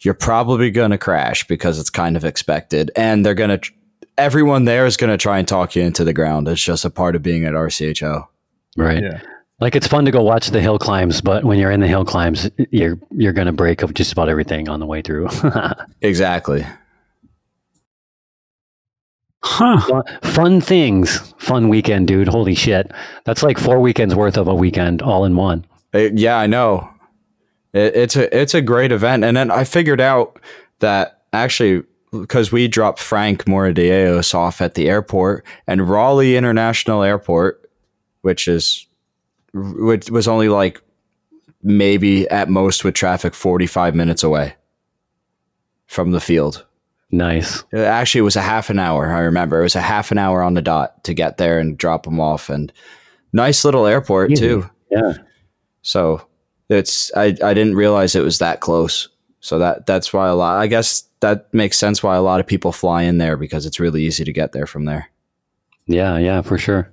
S2: you're probably going to crash because it's kind of expected, and they're going to everyone there is going to try and talk you into the ground. It's just a part of being at RCHO.
S3: Right.
S4: Yeah.
S3: Like it's fun to go watch the hill climbs, but when you're in the hill climbs, you're you're gonna break up just about everything on the way through.
S2: Exactly.
S1: Huh.
S3: fun, fun things, fun weekend, dude. Holy shit, that's like four weekends worth of a weekend all in one.
S2: Uh, yeah, I know. It, it's a it's a great event, and then I figured out that actually because we dropped Frank Moradiellos off at the airport and Raleigh International Airport, which is which was only like maybe at most with traffic forty five minutes away from the field.
S3: Nice.
S2: It actually it was a half an hour. I remember it was a half an hour on the dot to get there and drop them off, and nice little airport too.
S3: Yeah.
S2: So it's I, I didn't realize it was that close. So that that's why a lot I guess that makes sense why a lot of people fly in there because it's really easy to get there from there.
S3: Yeah. Yeah. For sure.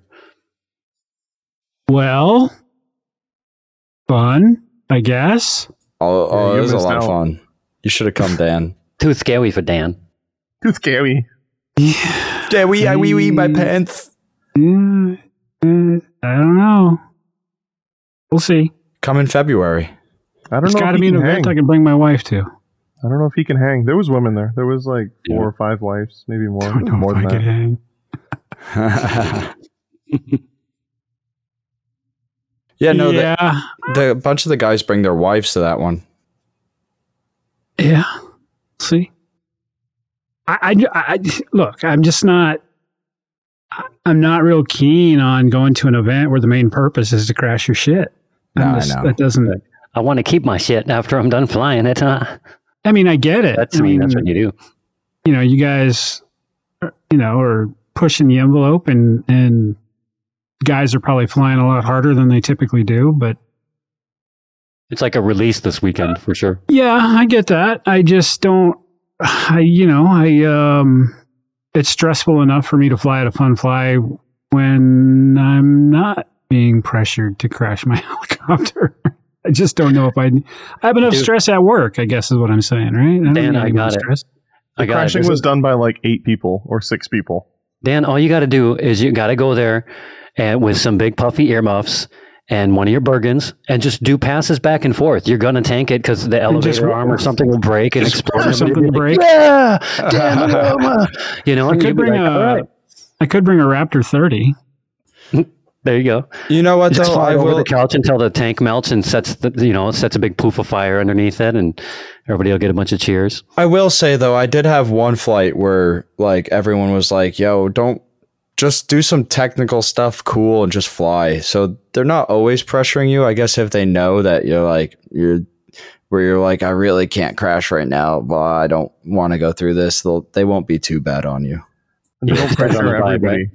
S1: Well, fun, I guess.
S2: Oh, oh
S4: you
S2: it was a
S4: missed
S2: lot of fun. You should have come, Dan.
S3: Too scary for Dan.
S4: Too scary.
S2: yeah, we I wee wee my pants.
S1: Mm, mm, I don't know. We'll see.
S2: Come in February.
S4: I don't
S1: It's
S4: know.
S1: got to be an event
S4: hang.
S1: I can bring my wife to.
S4: I don't know if he can hang. There was women there. There was like four
S3: Yeah.
S4: or five wives, maybe more.
S1: Don't know
S4: more
S1: if
S4: than
S1: I could
S4: that.
S1: hang.
S2: yeah, no, the,
S1: yeah,
S2: the a bunch of the guys bring their wives to that one.
S1: yeah. See, I, I, I- look. I'm just not. I'm not real keen on going to an event where the main purpose is to crash your shit. I'm
S2: No, I know.
S1: That doesn't.
S3: I want to keep my shit after I'm done flying it. Huh?
S1: I mean, I get it.
S3: That's
S1: I
S3: me. That's what you do.
S1: you know, you guys, are- you know, are pushing the envelope, and and guys are probably flying a lot harder than they typically do. But
S3: It's like a release this weekend for sure.
S1: yeah, I get that. I just don't. I you know, I um, it's stressful enough for me to fly at a fun fly when I'm not being pressured to crash my helicopter. I just don't know if I. I have enough
S3: Dude.
S1: stress at work. I guess is what I'm saying, right? don't
S3: Dan, I got it.
S1: stress.
S3: I got.
S4: Crashing
S3: This
S4: was done by like eight people or six people.
S3: Dan, all you got to do is you got to go there and with some big puffy earmuffs and one of your Bergens and just do passes back and forth. You're going to tank it because the elevator
S1: just-
S3: arm or something will break and explode.
S1: for
S3: and
S1: something
S3: you'll be like,
S1: break.
S3: Yeah, Dan, you know,
S1: I could bring
S3: like,
S1: a.
S3: "All right."
S1: I could bring a Raptor 30.
S3: There you go.
S2: You know what
S3: Just
S2: though?
S3: fly
S2: I
S3: over
S2: will.
S3: the couch until the tank melts and sets the you know sets a big poof of fire underneath it, and everybody will get a bunch of cheers.
S2: I will say though, I did have one flight where like everyone was like, "Yo, don't just do some technical stuff cool and just fly." So they're not always pressuring you. I guess if they know that you're like you're where you're like, "I really can't crash right now, but I don't want to go through this." They'll they won't be too bad on you.
S4: And they
S3: Yeah,
S4: don't pressure everybody.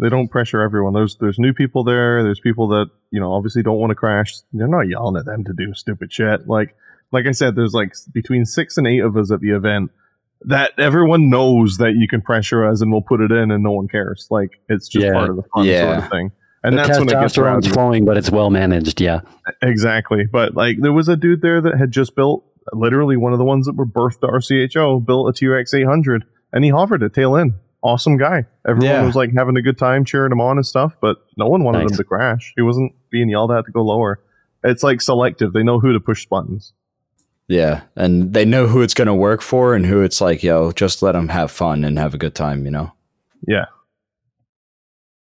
S4: They don't pressure everyone. There's there's new people there. There's people that you know obviously don't want to crash. They're not yelling at them to do stupid shit. Like like I said, there's like between six and eight of us at the event that everyone knows that you can pressure us and we'll put it in and no one cares. Like it's just
S3: Yeah.
S4: part of the fun sort of thing. And
S3: the
S4: that's when it gets rowdy.
S3: flowing, but it's well managed. Yeah,
S4: Exactly. But like there was a dude there that had just built literally one of the ones that were birthed to RCHO, built a TRX 800 and he hovered at tail end. Awesome guy. Everyone
S2: Yeah.
S4: was like having a good time cheering him on and stuff, but no one wanted
S3: Nice.
S4: him to crash. He wasn't being yelled at to go lower. It's like selective. They know who to push buttons.
S2: Yeah, and they know who it's going to work for and who it's like, "Yo, just let them have fun and have a good time," you know.
S4: Yeah.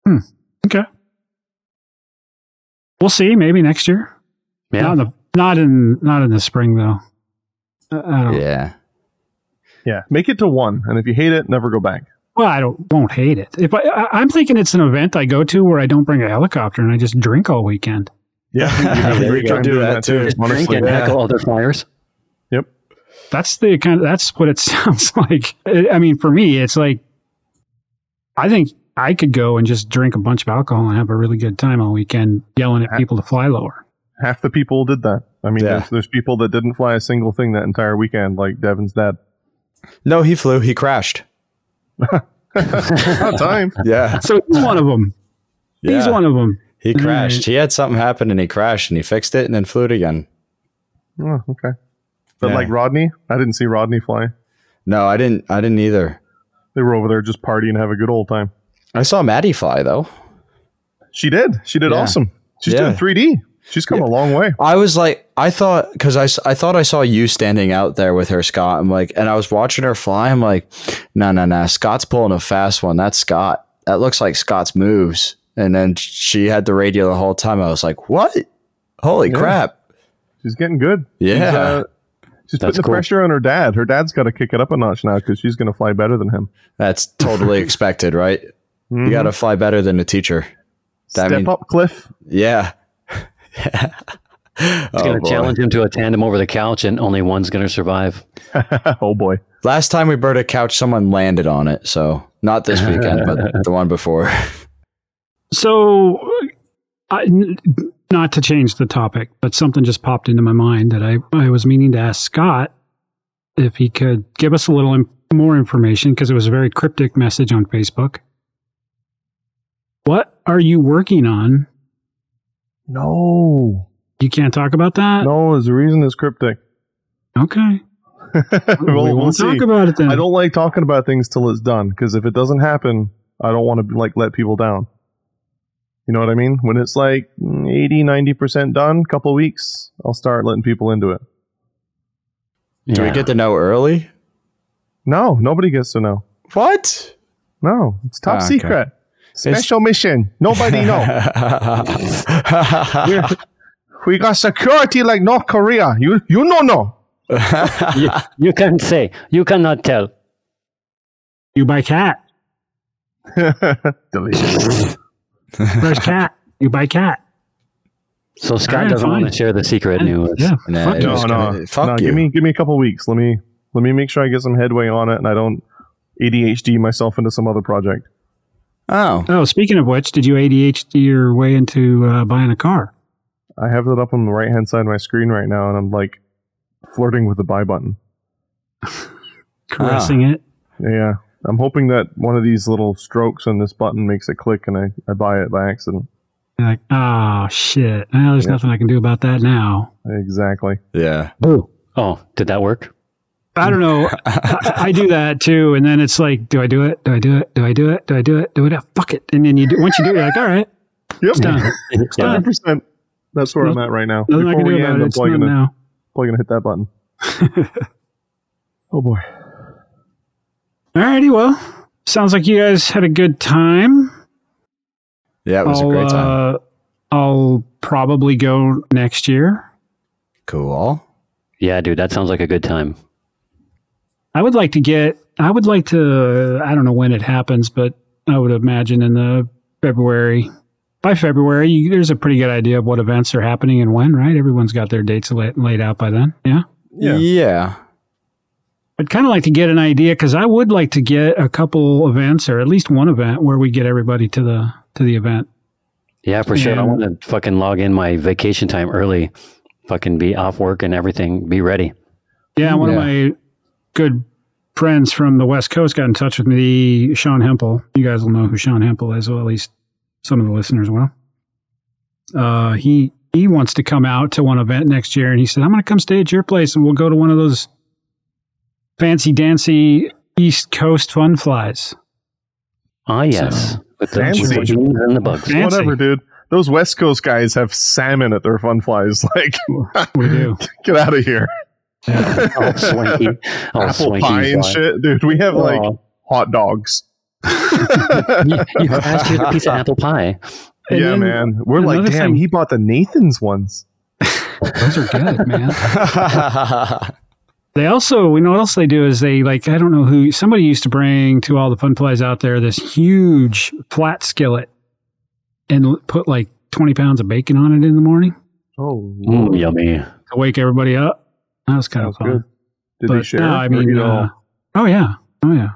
S4: Hmm.
S1: Okay. We'll see. Maybe next year.
S3: yeah.
S1: Not in the not in not in the spring though. I I don't.
S2: Yeah.
S4: Yeah. Make it to one. And if you hate it, never go back.
S1: Well, I don't won't hate it. If I, I, I'm thinking it's an event I go to where I don't bring a helicopter and I just drink all weekend.
S4: Yeah, you have a
S2: There
S4: great
S2: you go. Do that
S4: that
S2: too.
S4: too.
S3: Just drink
S4: Honestly,
S3: and
S2: yeah.
S3: heckle other flyers.
S4: yep.
S1: That's the kind of that's what it sounds like. I mean, for me, it's like I think I could go and just drink a bunch of alcohol and have a really good time all weekend, yelling at people to fly lower.
S4: Half the people did that. I mean,
S2: Yeah.
S4: there's, there's people that didn't fly a single thing that entire weekend, like Devin's dad.
S2: No, he flew. He crashed.
S4: Not time.
S2: Yeah.
S1: So he's one of them. He's one of them.
S2: He
S1: Right.
S2: crashed. He had something happen and he crashed and he fixed it and then flew it again.
S4: Oh, okay. But
S2: Yeah.
S4: like Rodney, I didn't see Rodney fly.
S2: No, I didn't. I didn't either.
S4: They were over there just partying and have a good old time.
S2: I saw Maddie fly though.
S4: She did. She did
S2: Yeah.
S4: awesome. She's
S2: Yeah.
S4: doing 3D. She's come a long way.
S2: I was like, I thought because I, I thought I saw you standing out there with her, Scott. I'm like, and I was watching her fly. I'm like, no, no, no. Scott's pulling a fast one. That's Scott. That looks like Scott's moves. And then she had the radio the whole time. I was like, what? Holy
S4: Yeah.
S2: crap!
S4: She's getting good.
S2: Yeah.
S4: She's, uh, she's putting the
S3: cool.
S4: pressure on her dad. Her dad's got to kick it up a notch now because she's going to fly better than him.
S2: That's totally expected, right? You
S4: Mhm.
S2: got to fly better than the teacher. That
S4: step
S2: mean-
S4: up, Cliff.
S2: Yeah.
S3: It's
S2: Oh,
S3: going to
S2: boy.
S3: challenge him to a tandem over the couch, and only one's going to survive.
S4: oh boy.
S2: Last time we burned a couch, someone landed on it. So not this weekend, but the one before.
S1: So, I, n- not to change the topic, but something just popped into my mind that I, I was meaning to ask Scott if he could give us a little im- more information because it was a very cryptic message on Facebook. What are you working on?
S4: No.
S1: You can't talk about that?
S4: No, there's a reason it's cryptic.
S1: Okay.
S4: well,
S1: we
S4: we'll
S1: won't
S4: see.
S1: talk about it then.
S4: I don't like talking about things till it's done because if it doesn't happen, I don't want to like let people down. You know what I mean? When it's like 80, 90% done, couple weeks, I'll start letting people into it.
S2: Do we get to know early?
S4: No, nobody gets to know.
S2: What?
S4: No, it's top
S2: Ah, okay.
S4: secret. Special mission. Nobody know. We're- got security like North Korea. You you know no.
S3: you, you can say, you cannot tell.
S1: you buy cat.
S4: Delicious.
S1: Where's cat? You buy cat.
S3: So Scott
S1: Alright,
S3: doesn't want to share the secret news.
S1: Yeah.
S2: Nah,
S1: fuck
S4: no, no,
S2: gonna- fuck
S4: no.
S2: you.
S4: Give me give me a couple weeks. Let me let me make sure I get some headway on it, and I don't ADHD myself into some other project.
S2: Oh,
S1: Oh, speaking of which, did you ADHD your way into uh, buying a car?
S4: I have it up on the right hand side of my screen right now, and I'm like flirting with the buy button.
S1: Caressing it.
S4: Yeah, I'm hoping that one of these little strokes on this button makes it click, and I, I buy it by accident.
S1: You're like, oh shit. Well, there's
S4: Yeah.
S1: nothing I can do about that now.
S4: Exactly.
S2: yeah.
S3: Boo. Oh, did that work?
S1: I don't know. I, I do that too, and then it's like, do I do it? Do I do it? Do I do it? Do I do it? Do it? Fuck it. And then you do. Once you do it, you're like, all right,
S4: Yep.
S1: it's done.
S3: Yeah.
S4: Hundred percent. That's where I'm at right now.
S1: Nothing I can do
S4: we
S1: about
S4: end,
S1: it.
S4: I'm
S1: It's
S4: probably gonna,
S1: now.
S4: probably gonna hit that button. oh boy.
S1: All righty. well, sounds like you guys had a good time.
S2: Yeah, it was
S1: I'll,
S2: a great time.
S1: Uh, I'll probably go next year.
S2: cool.
S3: Yeah, dude, that sounds like a good time.
S1: I would like to get. I would like to. Uh, I don't know when it happens, but I would imagine in the February. By February, you, there's a pretty good idea of what events are happening and when, right? Everyone's got their dates la- laid out by then. Yeah.
S4: Yeah.
S2: Yeah.
S1: I'd kind of like to get an idea because I would like to get a couple events or at least one event where we get everybody to the to the event.
S3: Yeah, for sure. I want to fucking log in my vacation time early, fucking be off work and everything, be ready.
S1: Yeah, one
S2: Yeah.
S1: of my good friends from the West Coast got in touch with me, Sean Hempel. You guys will know who Sean Hempel is, well, at least some of the listeners will. Uh, he he wants to come out to one event next year, and he said, "I'm going to come stay at your place, and we'll go to one of those fancy dancy East Coast fun flies."
S3: Ah, yes. With the
S4: Fancy.
S3: with the beans and the bugs.
S1: Fancy.
S4: Whatever, dude. Those West Coast guys have salmon at their fun flies. Like,
S1: We do.
S4: get out of here.
S3: All swanky. All
S4: Apple
S3: swanky
S4: pie and
S3: fly.
S4: shit, dude. We have like hot dogs.
S3: you, you asked you the piece of apple pie.
S1: And
S4: yeah,
S1: then
S4: man. We're like, damn,
S1: thing-
S4: he bought the Nathan's ones.
S1: Those are good, man. They also, you know what else they do is they like I don't know who somebody used to bring to all the fun flies out there this huge flat skillet and put like twenty pounds of bacon on it in the morning
S4: Oh,
S3: Mm, yummy.
S1: to wake everybody up. That was kind
S4: sounds
S1: of fun.
S4: good. Did
S1: But
S4: they share?
S1: No, I mean, uh, oh yeah, oh yeah.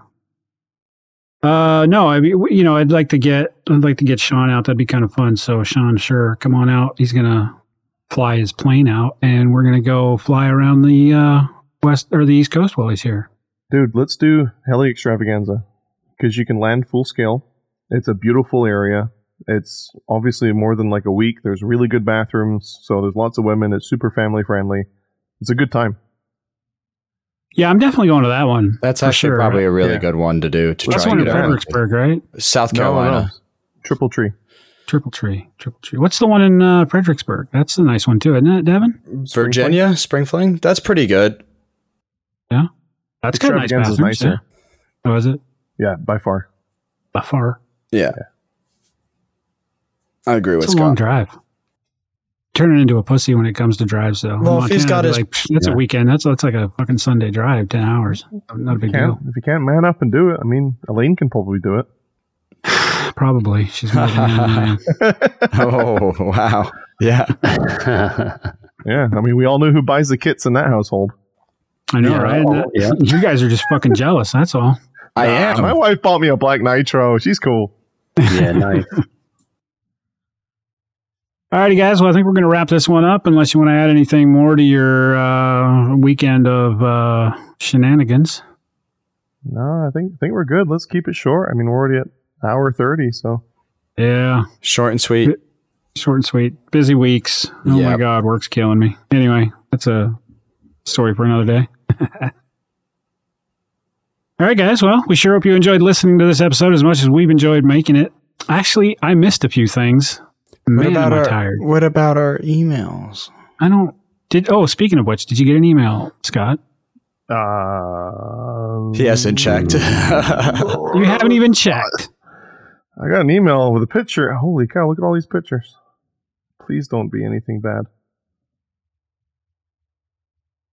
S1: Uh, no, I mean, you know, I'd like to get, I'd like to get Sean out. That'd be kind of fun. So, Sean, sure, come on out. He's gonna fly his plane out, and we're gonna go fly around the uh, west or the east coast while he's here.
S4: Dude, let's do heli extravaganza because you can land full scale. It's a beautiful area. It's obviously more than like a week. There's really good bathrooms, so there's lots of women. It's super family friendly. It's a good time.
S1: Yeah, I'm definitely going to that one.
S2: That's actually
S1: sure.
S2: probably a really
S4: Yeah.
S2: good one to do to
S1: That's
S2: try
S1: one
S2: and
S1: in
S2: get around.
S1: Fredericksburg, right?
S2: South Carolina.
S4: no. Triple tree.
S1: Triple Tree, Triple Tree. What's the one in uh, Fredericksburg? That's a nice one too, isn't it, Devin?
S2: Virginia, Spring Fling. That's pretty good.
S1: Yeah, that's kind of nice
S4: Extravaganza's
S1: bathrooms.
S4: nicer.
S1: Yeah. Oh, is it
S4: Yeah, by far.
S1: by far?
S2: Yeah. I agree with
S1: It's a long
S2: Scott.
S1: drive. Turning into a pussy when it comes to drives, though.
S2: Well, if he's
S1: Montana,
S2: got his-
S1: like, that's
S4: Yeah.
S1: a weekend. That's that's like a fucking Sunday drive, ten hours. Not a big deal.
S4: if you can't man up and do it, I mean, Elaine can probably do it.
S1: Probably she's more than man than I am.
S2: oh, wow. Yeah.
S4: Yeah, I mean, we all know who buys the kits in that household.
S1: I know,
S3: Yeah,
S1: right?
S3: oh, yeah.
S1: You guys are just fucking jealous. That's all.
S2: I am.
S4: My wife bought me a black nitro. She's cool.
S3: yeah, nice.
S1: Alrighty, guys. Well, I think we're going to wrap this one up, unless you want to add anything more to your uh, weekend of uh, shenanigans.
S4: No, I think I think we're good. Let's keep it short. I mean, we're already at hour thirty, so
S1: Yeah,
S2: Short and sweet.
S1: short and sweet. Busy weeks. Oh my god, work's killing me. Anyway, that's a story for another day. All right, guys. Well, we sure hope you enjoyed listening to this episode as much as we've enjoyed making it. Actually, I missed a few things.
S2: What about
S1: am I
S2: our
S1: tired.
S2: What about our emails?
S1: I don't. Did oh, speaking of which, did you get an email, Scott?
S4: uh,
S2: He hasn't checked.
S1: You haven't even checked.
S4: I got an email with a picture. Holy cow! Look at all these pictures. Please don't be anything bad.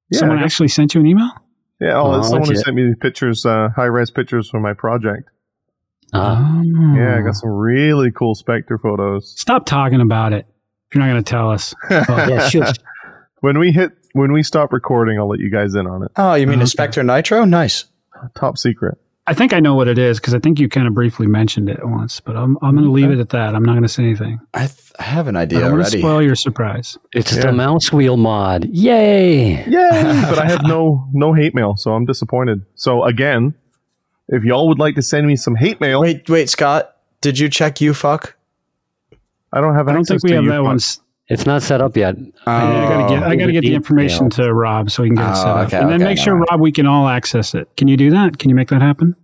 S4: Yeah,
S1: Someone actually sent you an email.
S4: yeah. Oh,
S3: Oh,
S4: someone who sent me pictures, uh, high res pictures for my project.
S3: Uh,
S1: Oh.
S4: Yeah, I got some really cool Spectre photos.
S1: Stop talking about it. If you're not going to tell us.
S3: yeah, shush.
S4: when we hit, when we stop recording, I'll let you guys in on it.
S2: oh, you mean
S1: Okay.
S2: a Spectre Nitro? Nice.
S4: Top secret.
S1: I think I know what it is because I think you kind of briefly mentioned it once, but I'm, I'm going to leave it at that. I'm not going to say anything.
S2: I, th- I have an idea
S1: I'm want to
S2: already.
S1: spoil your surprise.
S3: It's
S4: Yeah.
S3: the mouse wheel mod. Yay!
S4: Yay! but I have no no hate mail, so I'm disappointed. So again, if y'all would like to send me some hate mail,
S2: Wait, wait, Scott. Did you check you fuck?
S4: I don't have.
S1: I don't think we have
S4: you
S1: that one.
S3: It's not set up yet.
S1: I got to get, I gotta get the information to Rob so he can get it
S2: Oh,
S1: set up.
S2: okay,
S1: and then
S2: okay,
S1: make sure,
S2: all right.
S1: Rob, we can all access it. Can you do that? Can you make that happen?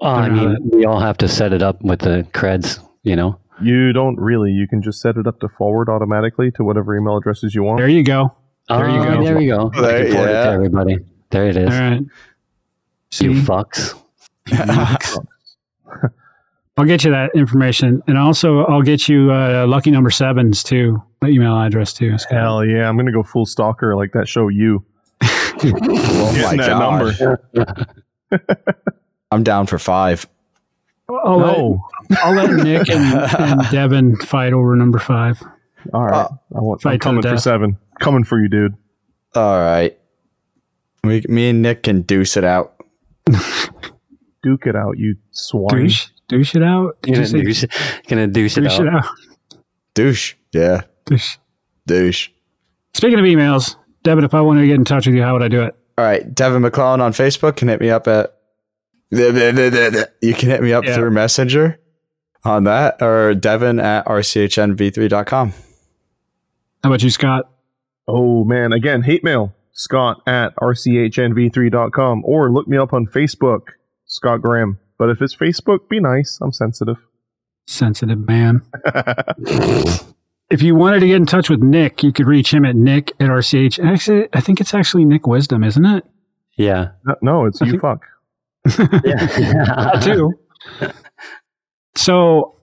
S3: Uh, I
S1: Don't know
S3: mean, we all have to set it up with the creds, you know.
S4: You don't really. You can just set it up to forward automatically to whatever email addresses you want.
S1: There you go.
S3: There
S1: you go.
S3: There you go. I
S2: There-
S3: can forward it
S2: yeah.
S3: to everybody. There it is.
S1: All right.
S3: You
S1: See,
S3: fucks.
S1: I'll get you that information. And also, I'll get you uh, lucky number sevens too, the email address too. Scott.
S4: Hell yeah! I'm gonna go full stalker like that show. You.
S2: oh my
S4: Getting that
S2: god.
S4: number.
S2: I'm down for five.
S1: I'll,
S4: No.
S1: let, I'll let Nick and, and Devin fight over number five.
S4: All right.
S2: Uh,
S4: I want.
S1: fight
S4: I'm coming for
S1: death.
S4: seven. Coming for you, dude.
S2: All right. We, me and Nick can deuce it out.
S4: Duke it out, you swine.
S1: Douche, douche it out. Did
S3: Gonna
S1: you say
S3: douche, gonna douche it out.
S1: it out?
S2: Douche. Yeah.
S1: Douche.
S2: Douche.
S1: Speaking of emails, Devin, if I wanted to get in touch with you, how would I do it?
S2: All right. Devin McClellan on Facebook can hit me up at. You can hit me up
S1: Yeah.
S2: through Messenger on that or Devin at rchnv3.com.
S1: How about you, Scott?
S4: Oh man, again, hate mail. Scott at rchnv3.com or look me up on Facebook, Scott Graham. But if it's Facebook, be nice. I'm sensitive.
S1: Sensitive man. If you wanted to get in touch with Nick, you could reach him at nick at rch. Actually, I think it's actually Nick Wisdom, isn't it?
S3: Yeah.
S4: No, no, it's
S1: I
S4: you
S1: think-
S4: fuck.
S1: That too. so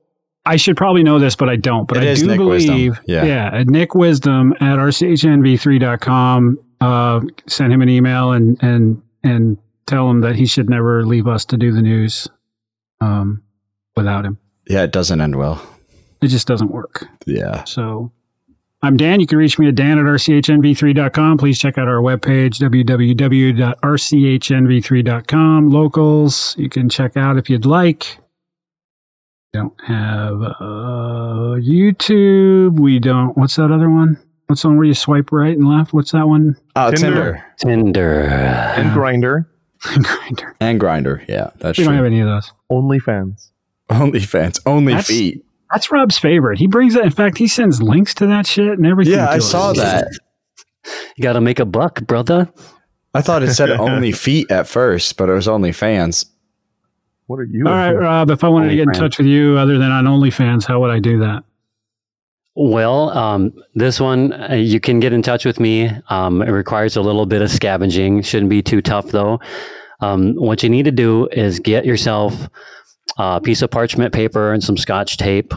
S1: I should probably know this, but I don't. But
S2: It
S1: I
S2: is
S1: do
S2: Nick Wisdom.
S1: believe,
S2: Yeah.
S1: at Nick Wisdom at rchnv3.com. Uh, uh, send him an email and and and tell him that he should never leave us to do the news um, without him.
S2: Yeah, it doesn't end well.
S1: It just doesn't work.
S2: Yeah.
S1: So I'm Dan. You can reach me at dan at rchnv3.com. Please check out our webpage, www.rchnv3.com. Locals, you can check out if you'd like. Don't have uh, YouTube. We don't. What's that other one? What's the one where you swipe right and left? What's that one?
S2: Oh,
S4: Tinder.
S2: Tinder.
S3: Tinder.
S4: And Grindr,
S1: Grindr.
S2: and Grindr. Yeah, that's
S1: We
S2: true.
S1: don't have any of those.
S4: Only
S2: fans. only fans.
S1: Only That's-
S2: feet.
S1: That's Rob's favorite. He brings that. In fact, he sends links to that shit and everything.
S2: Yeah, I
S1: us.
S2: saw that.
S3: You got to make a buck, brother.
S2: I thought it said only feet at first, but it was only fans.
S4: What are you?
S1: All right, Rob. If I wanted to get in
S3: OnlyFans.
S1: touch with you, other than on OnlyFans, how would I do that?
S3: Well, um, this one, uh, you can get in touch with me. Um, it requires a little bit of scavenging. Shouldn't be too tough, though. Um, what you need to do is get yourself a piece of parchment paper and some scotch tape,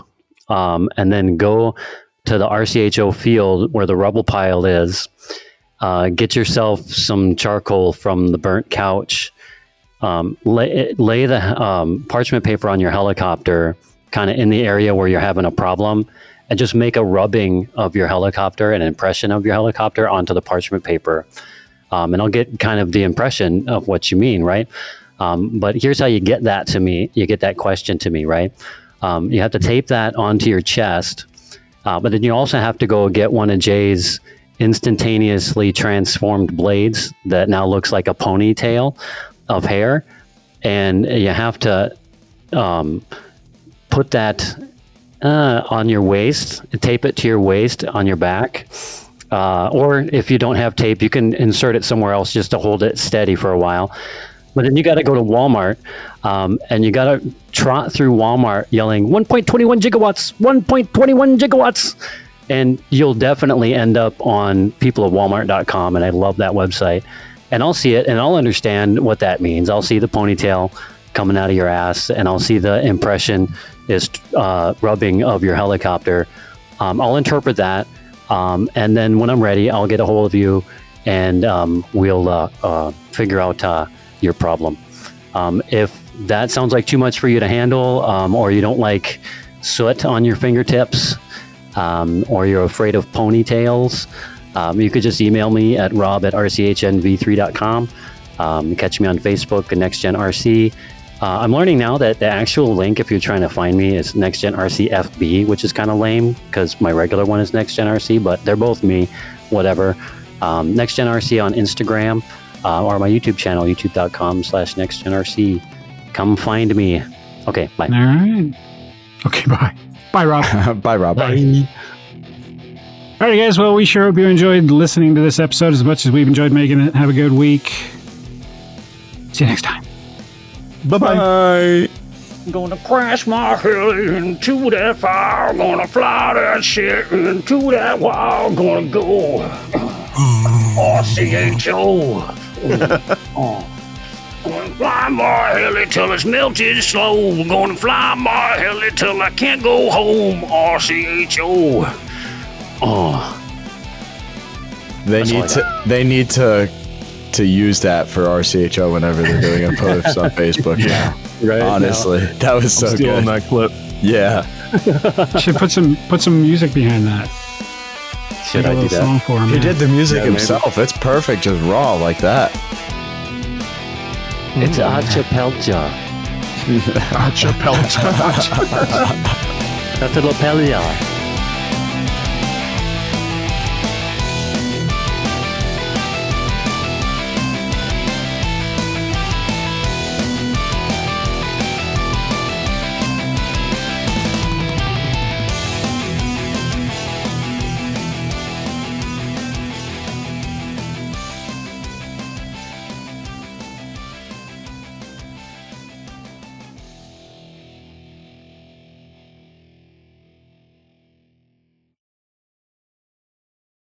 S3: um, and then go to the RCHO field where the rubble pile is. Uh, get yourself some charcoal from the burnt couch. Um, lay, lay the um, parchment paper on your helicopter, kind of in the area where you're having a problem and just make a rubbing of your helicopter, an impression of your helicopter onto the parchment paper. Um, and I'll get kind of the impression of what you mean, right? Um, but here's how you get that to me. You get that question to me, right? Um, you have to tape that onto your chest, uh, but then you also have to go get one of Jay's instantaneously transformed blades that now looks like a ponytail of hair, and you have to um, put that uh, on your waist, tape it to your waist on your back. Uh, or if you don't have tape, you can insert it somewhere else just to hold it steady for a while. But then you got to go to Walmart um, and you got to trot through Walmart yelling 1.21 gigawatts, 1.21 gigawatts. And you'll definitely end up on peopleofwalmart.com. And I love that website. And I'll see it and I'll understand what that means. I'll see the ponytail coming out of your ass and I'll see the impression is uh, rubbing of your helicopter. Um, I'll interpret that. Um, and then when I'm ready, I'll get a hold of you and um, we'll uh, uh, figure out uh, your problem. Um, if that sounds like too much for you to handle, um, or you don't like soot on your fingertips, um, or you're afraid of ponytails, you could just email me at rob at rchnv3.com. Um, catch me on Facebook at NextGenRC. Uh, I'm learning now that the actual link, if you're trying to find me, is NextGenRCFB, which is kind of lame because my regular one is NextGenRC, but they're both me, whatever. Um, NextGenRC on Instagram uh, or my YouTube channel, youtube.com slash NextGenRC. Come find me. Okay, bye.
S1: All right. Okay. Bye. Bye, Rob.
S2: Bye, Rob.
S1: All right, guys. Well, we sure hope you enjoyed listening to this episode as much as we've enjoyed making it. Have a good week. See you next time.
S4: Bye bye.
S2: Bye.
S5: Gonna crash my heli into that fire. Gonna fly that shit into that wall. Gonna go. Uh, RCHO. Uh, uh, gonna fly my heli till it's melted slow. Gonna fly my heli till I can't go home. RCHO. Oh,
S2: They
S5: That's all I
S2: need to. They need to to use that for RCHO whenever they're doing a post on Facebook. yeah,
S3: Right
S2: honestly, that was so
S4: Stealing
S2: good.
S4: that clip.
S2: Yeah,
S1: Should put some put some music behind that.
S3: Should
S1: Make a
S3: I do that?
S1: song for him.
S2: he
S1: yeah.
S2: did the music
S3: Yeah, maybe.
S2: himself. It's perfect, just raw like that.
S3: It's acapella.
S4: Gotcha, pelt.
S3: That's a lapella.